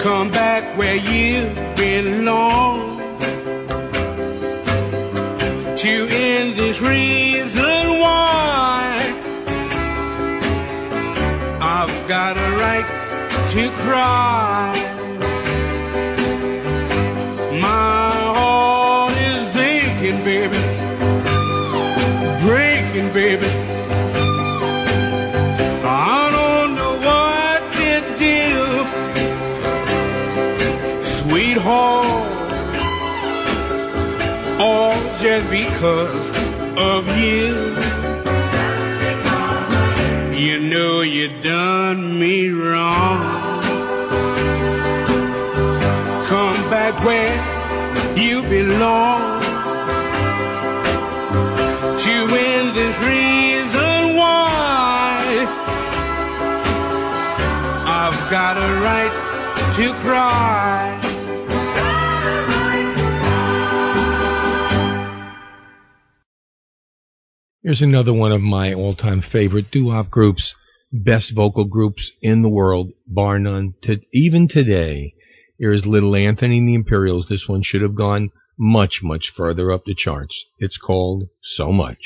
Come back where you belong. To end this reason why I've got a right to cry. Because of you. You know you done me wrong. Come back where you belong. To end this reason why I've got a right to cry. Here's another one of my all-time favorite doo-wop groups, best vocal groups in the world, bar none. To even today, here's Little Anthony and the Imperials. This one should have gone much, much further up the charts. It's called So Much.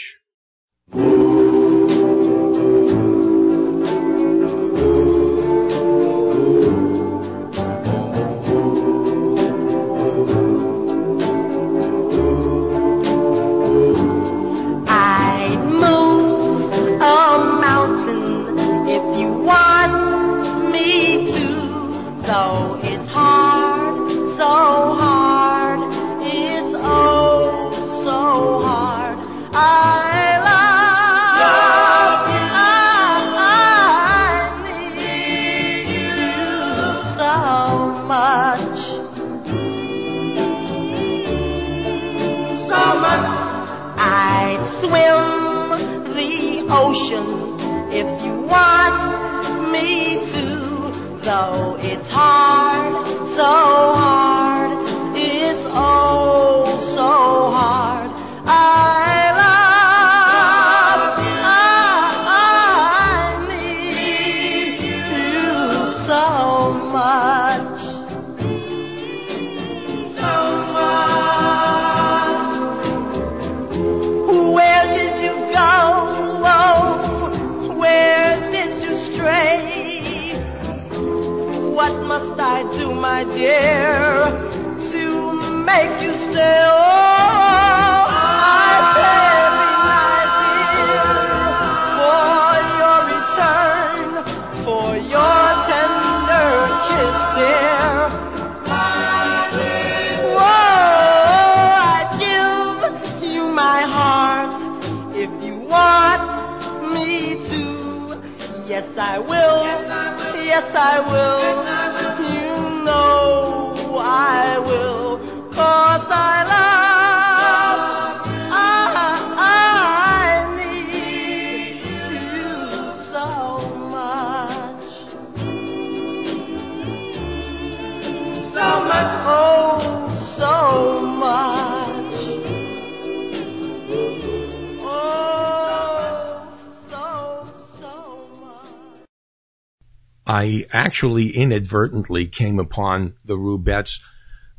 I actually inadvertently came upon the Rubettes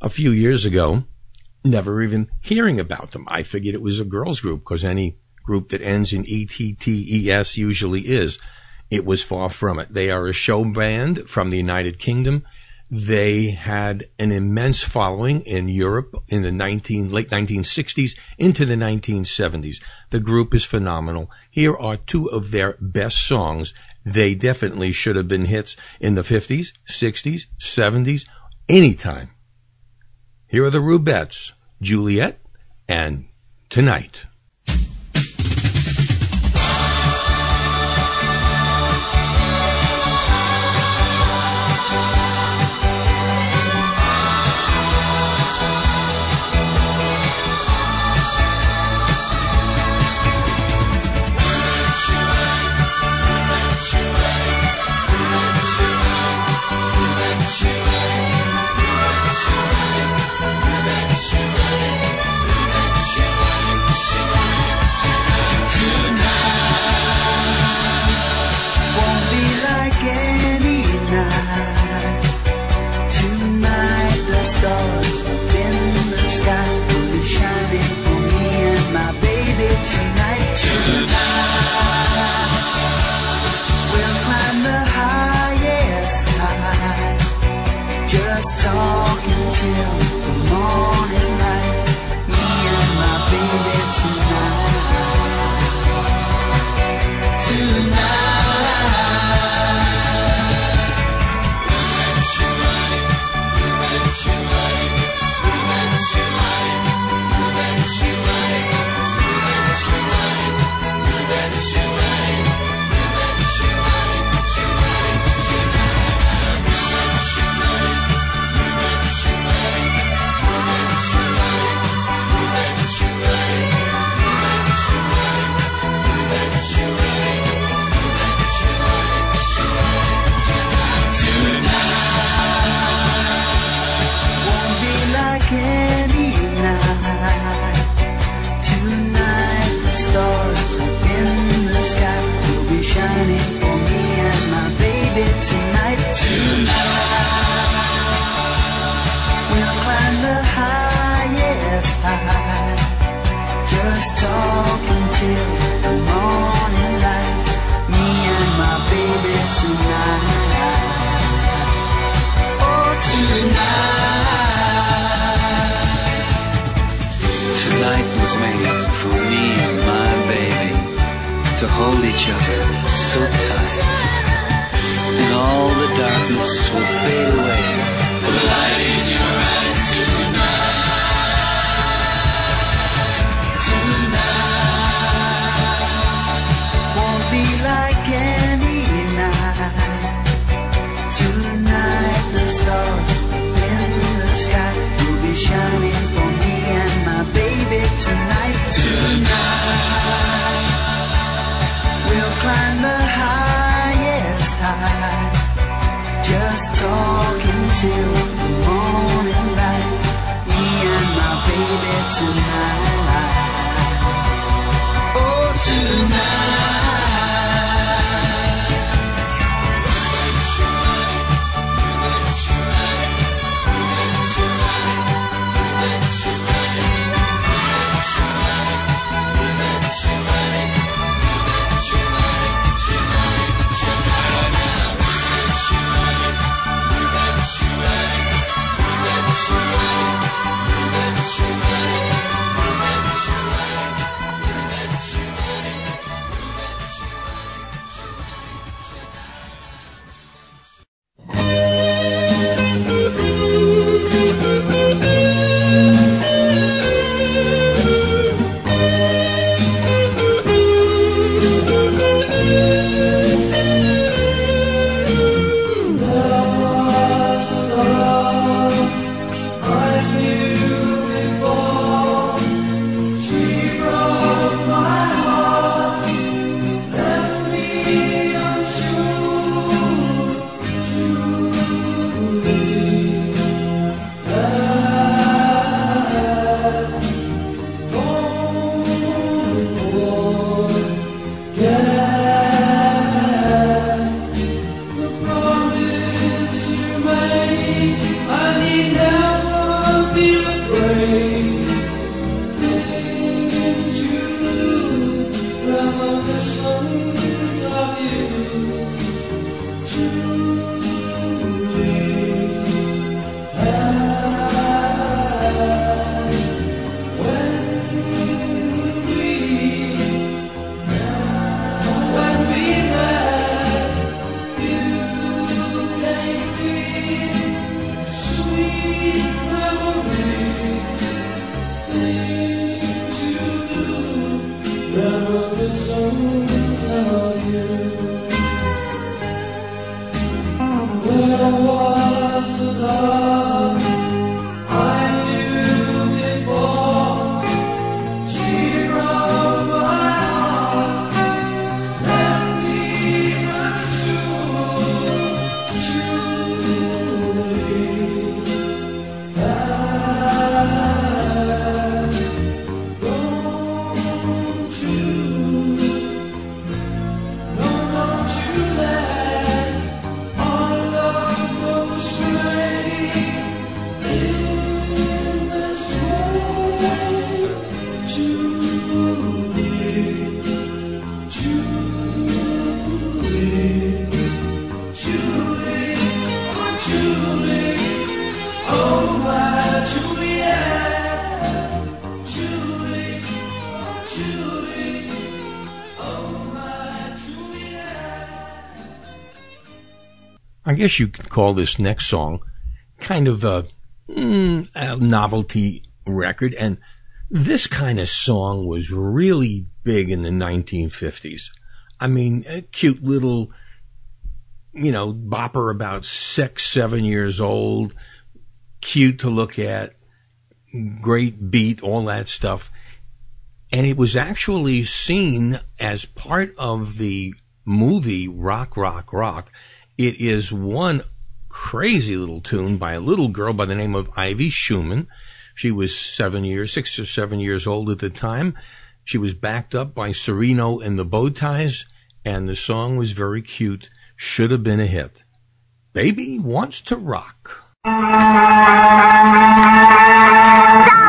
a few years ago, never even hearing about them. I figured it was a girls group because any group that ends in E-T-T-E-S usually is. It was far from it. They are a show band from the United Kingdom. They had an immense following in Europe in the 19, late 1960s into the 1970s. The group is phenomenal. Here are two of their best songs. They definitely should have been hits in the 50s, 60s, 70s, anytime. Here are the Rubettes, Juliet and tonight. Guess you could call this next song kind of a, mm, a novelty record. And this kind of song was really big in the 1950s. I mean, a cute little, you know, bopper about six, seven years old, cute to look at, great beat, all that stuff. And it was actually seen as part of the movie Rock, Rock, Rock. It is one crazy little tune by a little girl by the name of Ivy Schulman. She was seven years, six or seven years old at the time. She was backed up by Cirino and the Bowties, and the song was very cute. Should have been a hit. Baby wants to rock.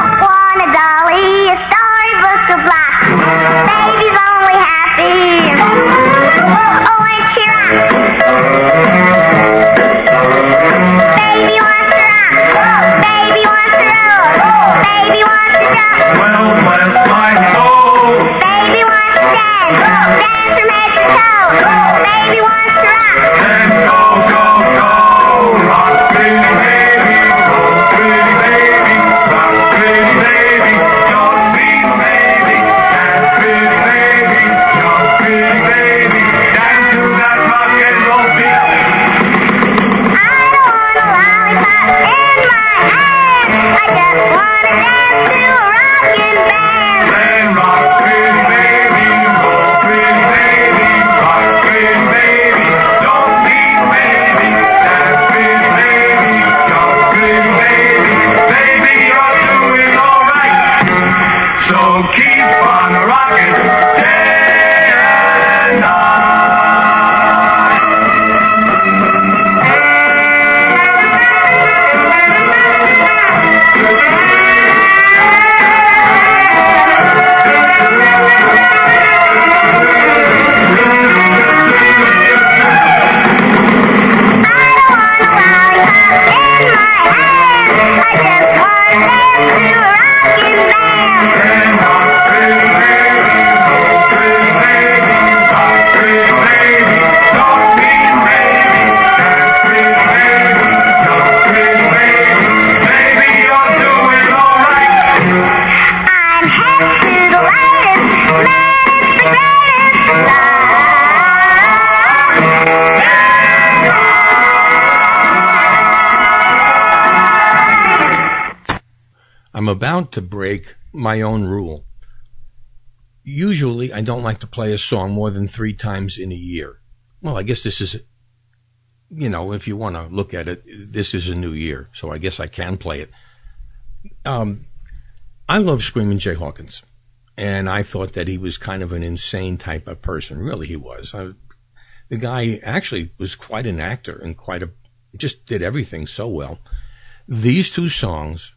To break my own rule. Usually, I don't like to play a song more than three times in a year. Well, I guess this is, you know, if you want to look at it, this is a new year, so I guess I can play it. Um, I love Screaming Jay Hawkins, and I thought that he was kind of an insane type of person. Really, he was. I, the guy actually was quite an actor and quite a, just did everything so well. These two songs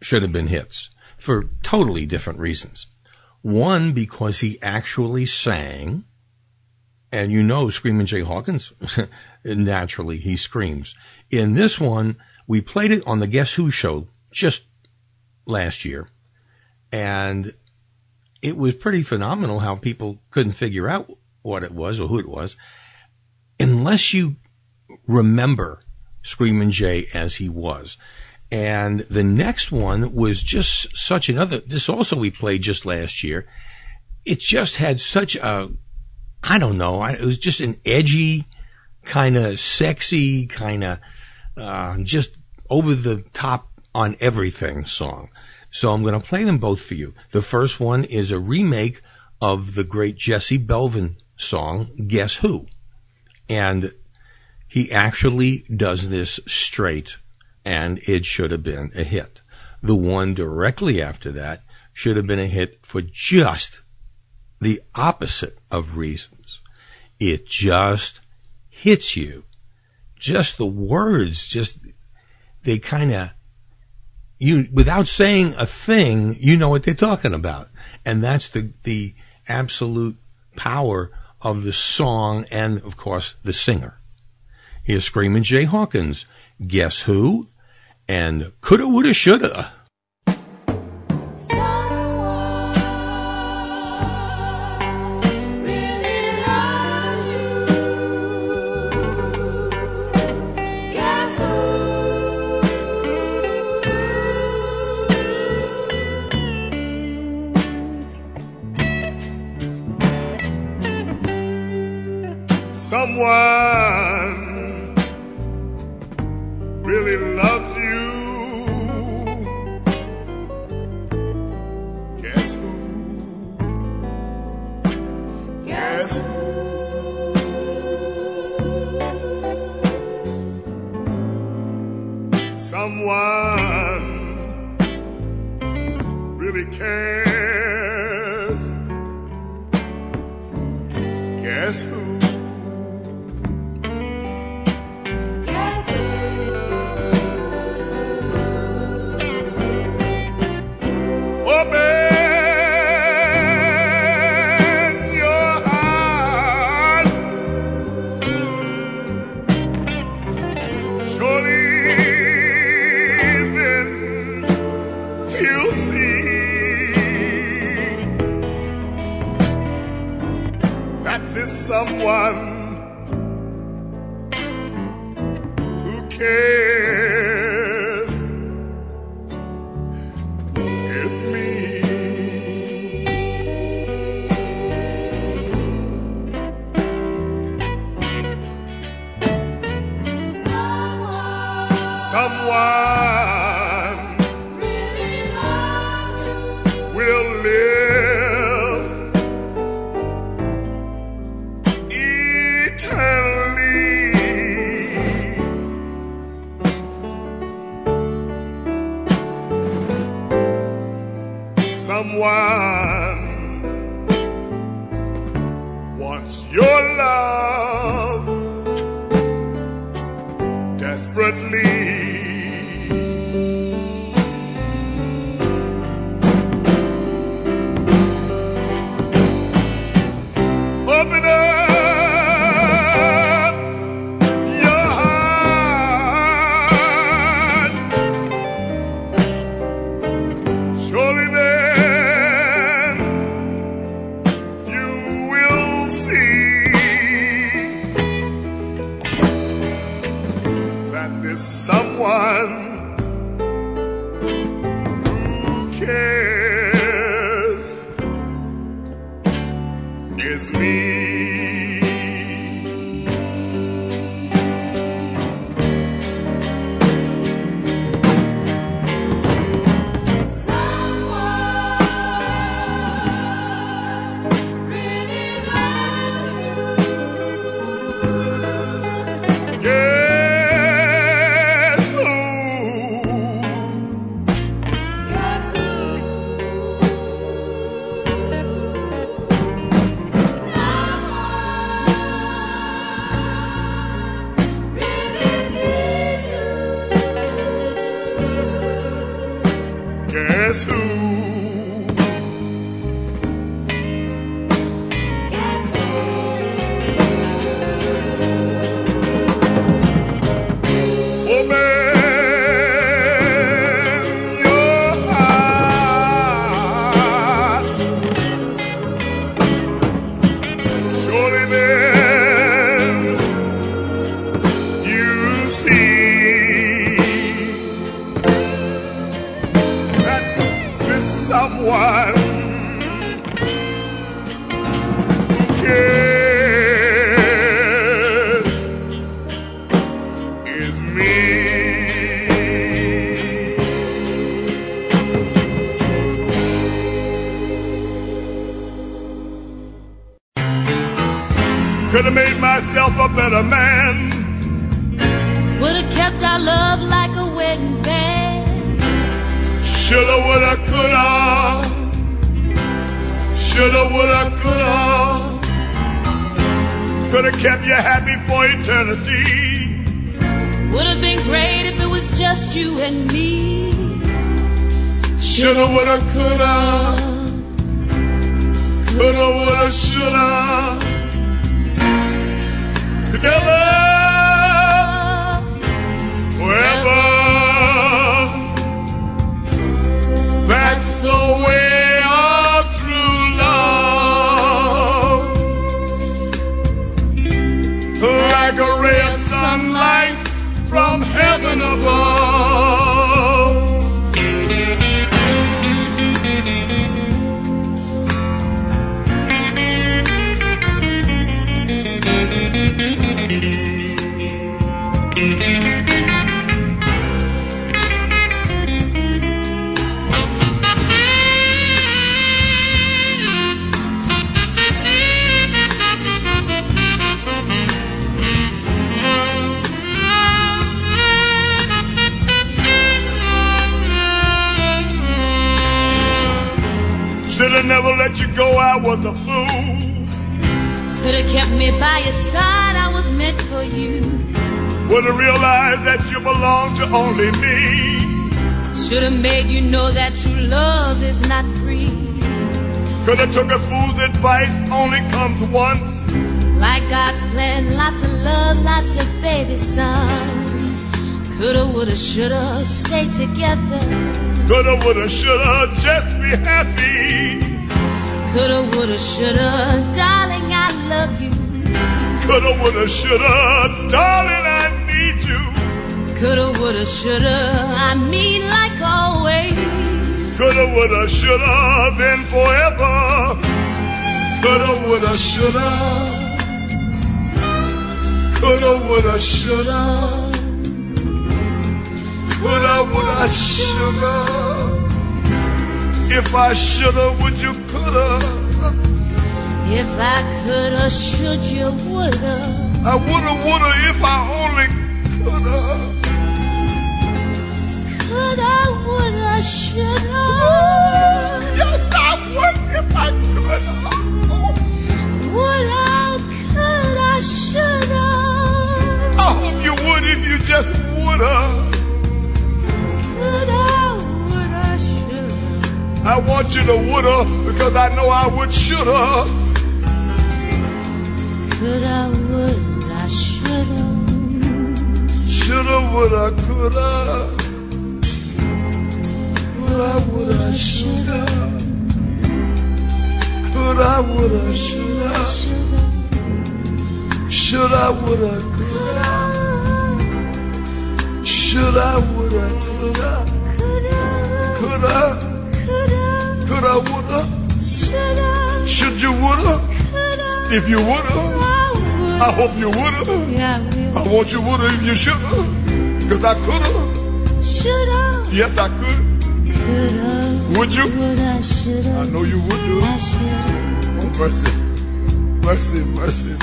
should have been hits for totally different reasons. One, because he actually sang, and you know, Screaming Jay Hawkins, naturally he screams. In this one, we played it on the Guess Who show just last year, and it was pretty phenomenal how people couldn't figure out what it was or who it was, unless you remember Screaming Jay as he was. And the next one was just such another, this also we played just last year. It just had such a, I don't know, it was just an edgy, kind of sexy, kind of, uh, just over the top on everything song. So I'm going to play them both for you. The first one is a remake of the great Jesse Belvin song, Guess Who? And he actually does this straight and it should have been a hit. The one directly after that should have been a hit for just the opposite of reasons. It just hits you. Just the words, just, they kind of, you, without saying a thing, you know what they're talking about. And that's the, the absolute power of the song and, of course, the singer. Here's Screaming Jay Hawkins. Guess who? And coulda, woulda, shoulda. Who? Someone really cares. Guess who? Someone Could have made myself a better man. Would have kept our love like a wedding band. Shoulda, woulda, coulda. Shoulda, woulda, coulda. Coulda kept you happy for eternity. Would have been great if it was just you and me. Shoulda, woulda, coulda. Coulda, woulda, shoulda. Together. Forever. That's the way go, I was a fool. Could have kept me by your side, I was meant for you. Would have realized that you belong to only me. Should have made you know that true love is not free. Could have took a fool's advice, only comes once. Like God's plan, lots of love, lots of baby son. Coulda, woulda, shoulda, stay together. Coulda, woulda, shoulda, just be happy. Coulda, woulda, shoulda, darling, I love you. Coulda, woulda, shoulda, darling, I need you. Coulda, woulda, shoulda, I mean like always. Coulda, woulda, shoulda, been forever. Coulda, woulda, shoulda. Coulda, woulda, shoulda. Coulda, woulda, shoulda. If I shoulda, would you coulda? If I coulda, should you, woulda. I woulda, woulda, if I only coulda. Coulda, woulda, shoulda. Yes, I would if I coulda. Woulda, coulda, shoulda. I hope you would if you just woulda. I want you to woulda because I know I would shoulda. Coulda, woulda, shoulda. Shoulda, woulda, coulda. Coulda, woulda, shoulda. Coulda, woulda, shoulda. Shoulda, woulda, coulda. Shoulda, woulda, coulda. Coulda, coulda, woulda. Should you woulda? If you woulda, I hope you woulda. Yeah, I want you woulda if you shoulda. Cause I coulda. Shoulda, Yes, I could. coulda, Would you? woulda, shoulda. I know you would do. I. Oh, mercy. Mercy, mercy,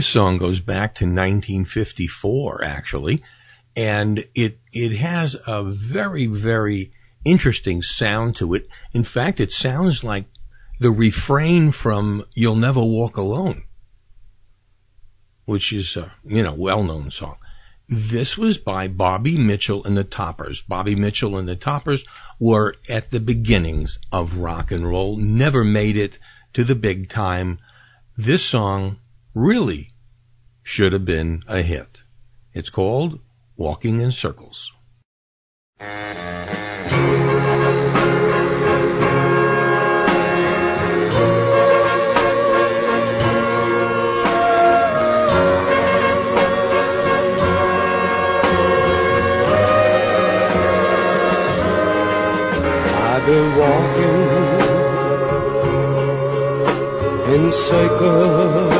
This song goes back to 1954, actually, and it it has a very very interesting sound to it. In fact, it sounds like the refrain from "You'll Never Walk Alone," which is a you know well known song. This was by Bobby Mitchell and the Toppers. Bobby Mitchell and the Toppers were at the beginnings of rock and roll, never made it to the big time. This song really should have been a hit. It's called Walking in Circles. I've been walking in circles,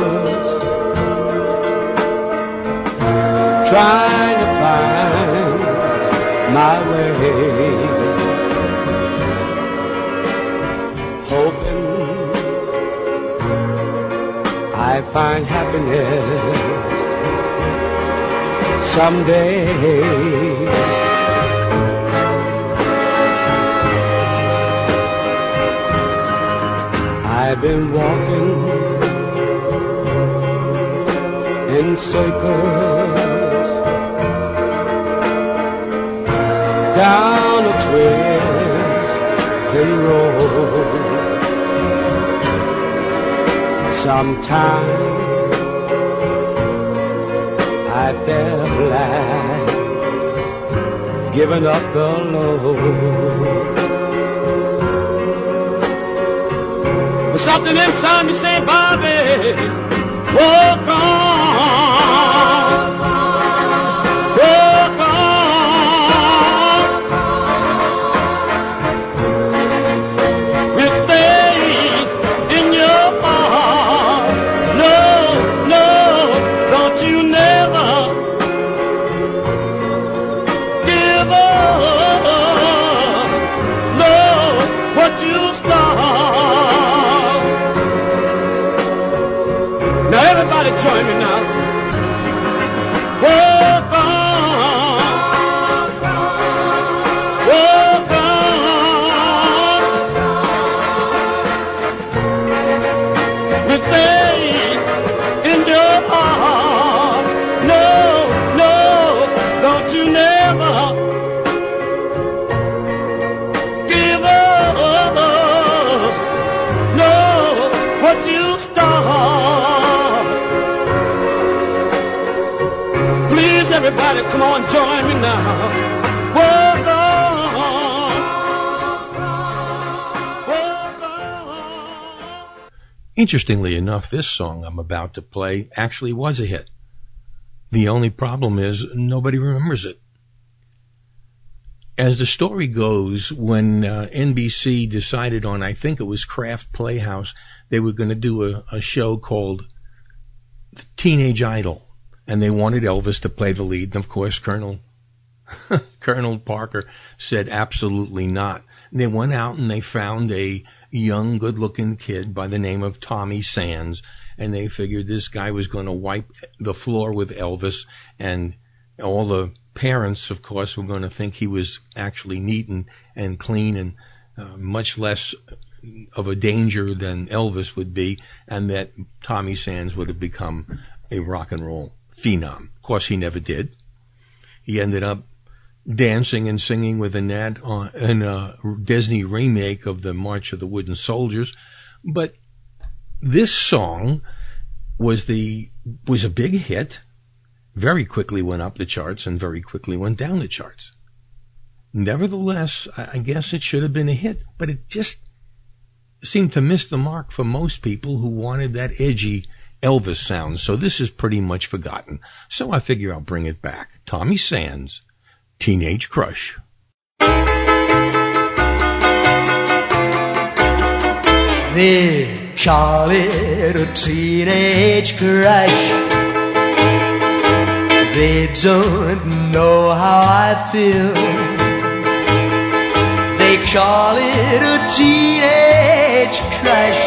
trying to find my way, hoping I find happiness someday. I've been walking in circles Sometimes I felt like giving up the load. But something inside me said, Bobby, walk on. Interestingly enough, this song I'm about to play actually was a hit. The only problem is nobody remembers it. As the story goes, when uh, NBC decided on, I think it was Kraft Playhouse, they were going to do a, a show called the Teenage Idol, and they wanted Elvis to play the lead. And of course, Colonel Colonel Parker said absolutely not. And they went out and they found a young, good-looking kid by the name of Tommy Sands, and they figured this guy was going to wipe the floor with Elvis, and all the parents, of course, were going to think he was actually neat and, and clean and uh, much less of a danger than Elvis would be, and that Tommy Sands would have become a rock and roll phenom. Of course, he never did. He ended up dancing and singing with Annette on, in a Disney remake of the March of the Wooden Soldiers. But this song was the was a big hit. Very quickly went up the charts and very quickly went down the charts. Nevertheless, I guess it should have been a hit, but it just seemed to miss the mark for most people who wanted that edgy Elvis sound. So this is pretty much forgotten. So I figure I'll bring it back. Tommy Sands, Teenage Crush. They call it a teenage crush. They don't know how I feel. They call it a teenage crush.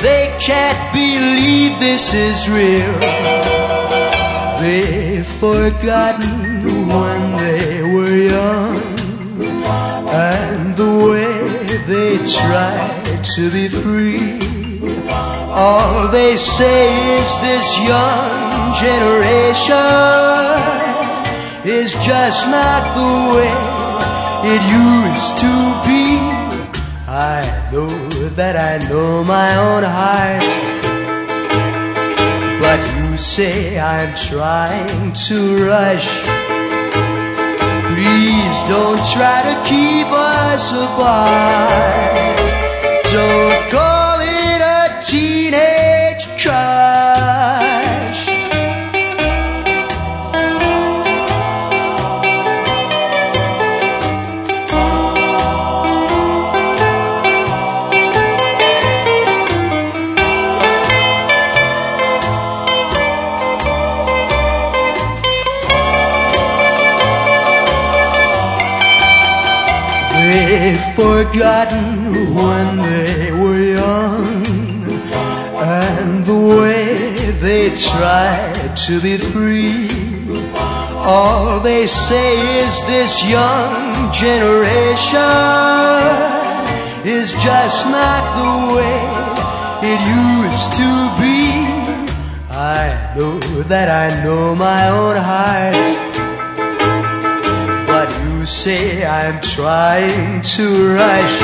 They can't believe this is real. They've forgotten when they were young and the way they tried to be free. All they say is this young generation is just not the way it used to be. I know that I know my own heart, say I'm trying to rush. Please don't try to keep us apart. Don't call it a teenage They've forgotten when they were young and the way they tried to be free. All they say is this young generation is just not the way it used to be. I know that I know my own heart. Say I'm trying to rush.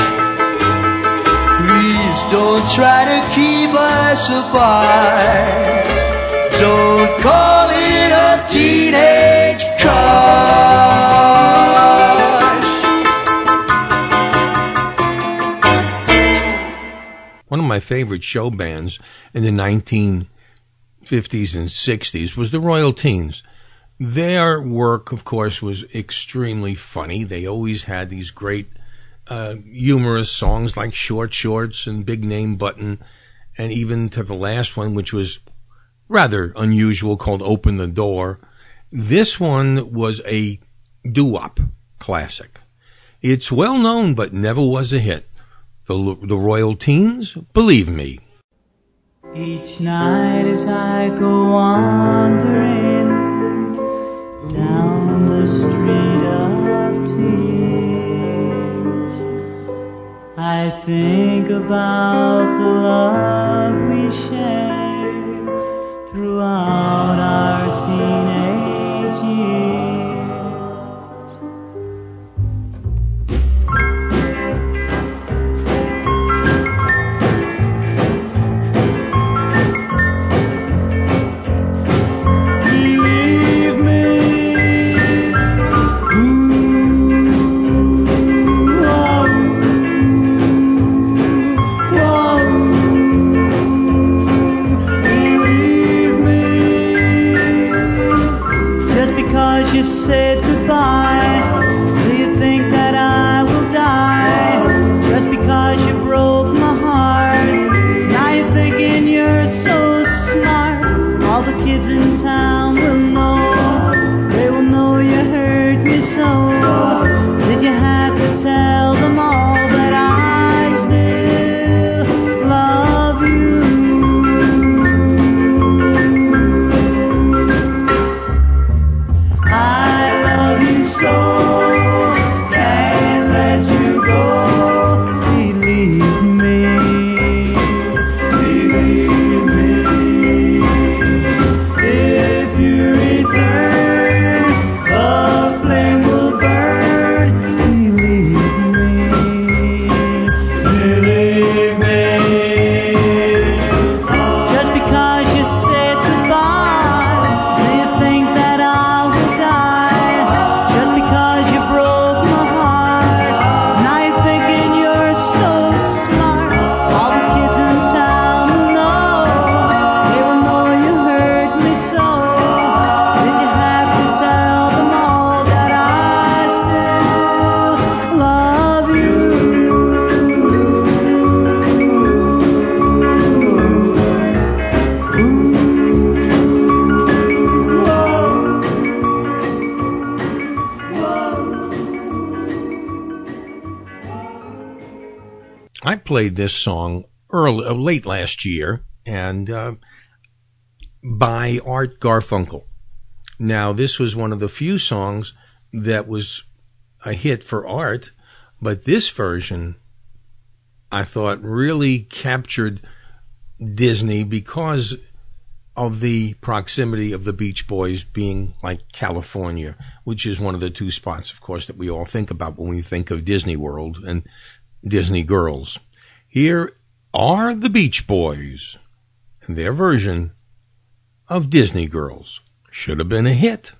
Please don't try to keep us apart. Don't call it a teenage crush. One of my favorite show bands in the 1950s and 60s was the Royal Teens. Their work, of course, was extremely funny. They always had these great uh, humorous songs like Short Shorts and Big Name Button, and even to the last one, which was rather unusual, called Open the Door. This one was a doo-wop classic. It's well known, but never was a hit. The, the Royal Teens, believe me. Each night as I go wandering. I think about the love we share throughout our teenage played this song early, uh, late last year, and uh, by Art Garfunkel. Now, this was one of the few songs that was a hit for Art, but this version I thought really captured Disney because of the proximity of the Beach Boys being like California, which is one of the two spots, of course, that we all think about when we think of Disney World and Disney Girls. Here are the Beach Boys and their version of Disney Girls. Should have been a hit.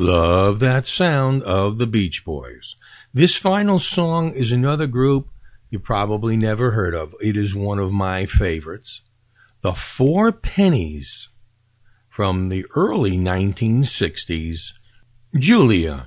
Love that sound of the Beach Boys. This final song is another group you probably never heard of. It is one of my favorites. The Four Pennies from the early 1960s. Julia.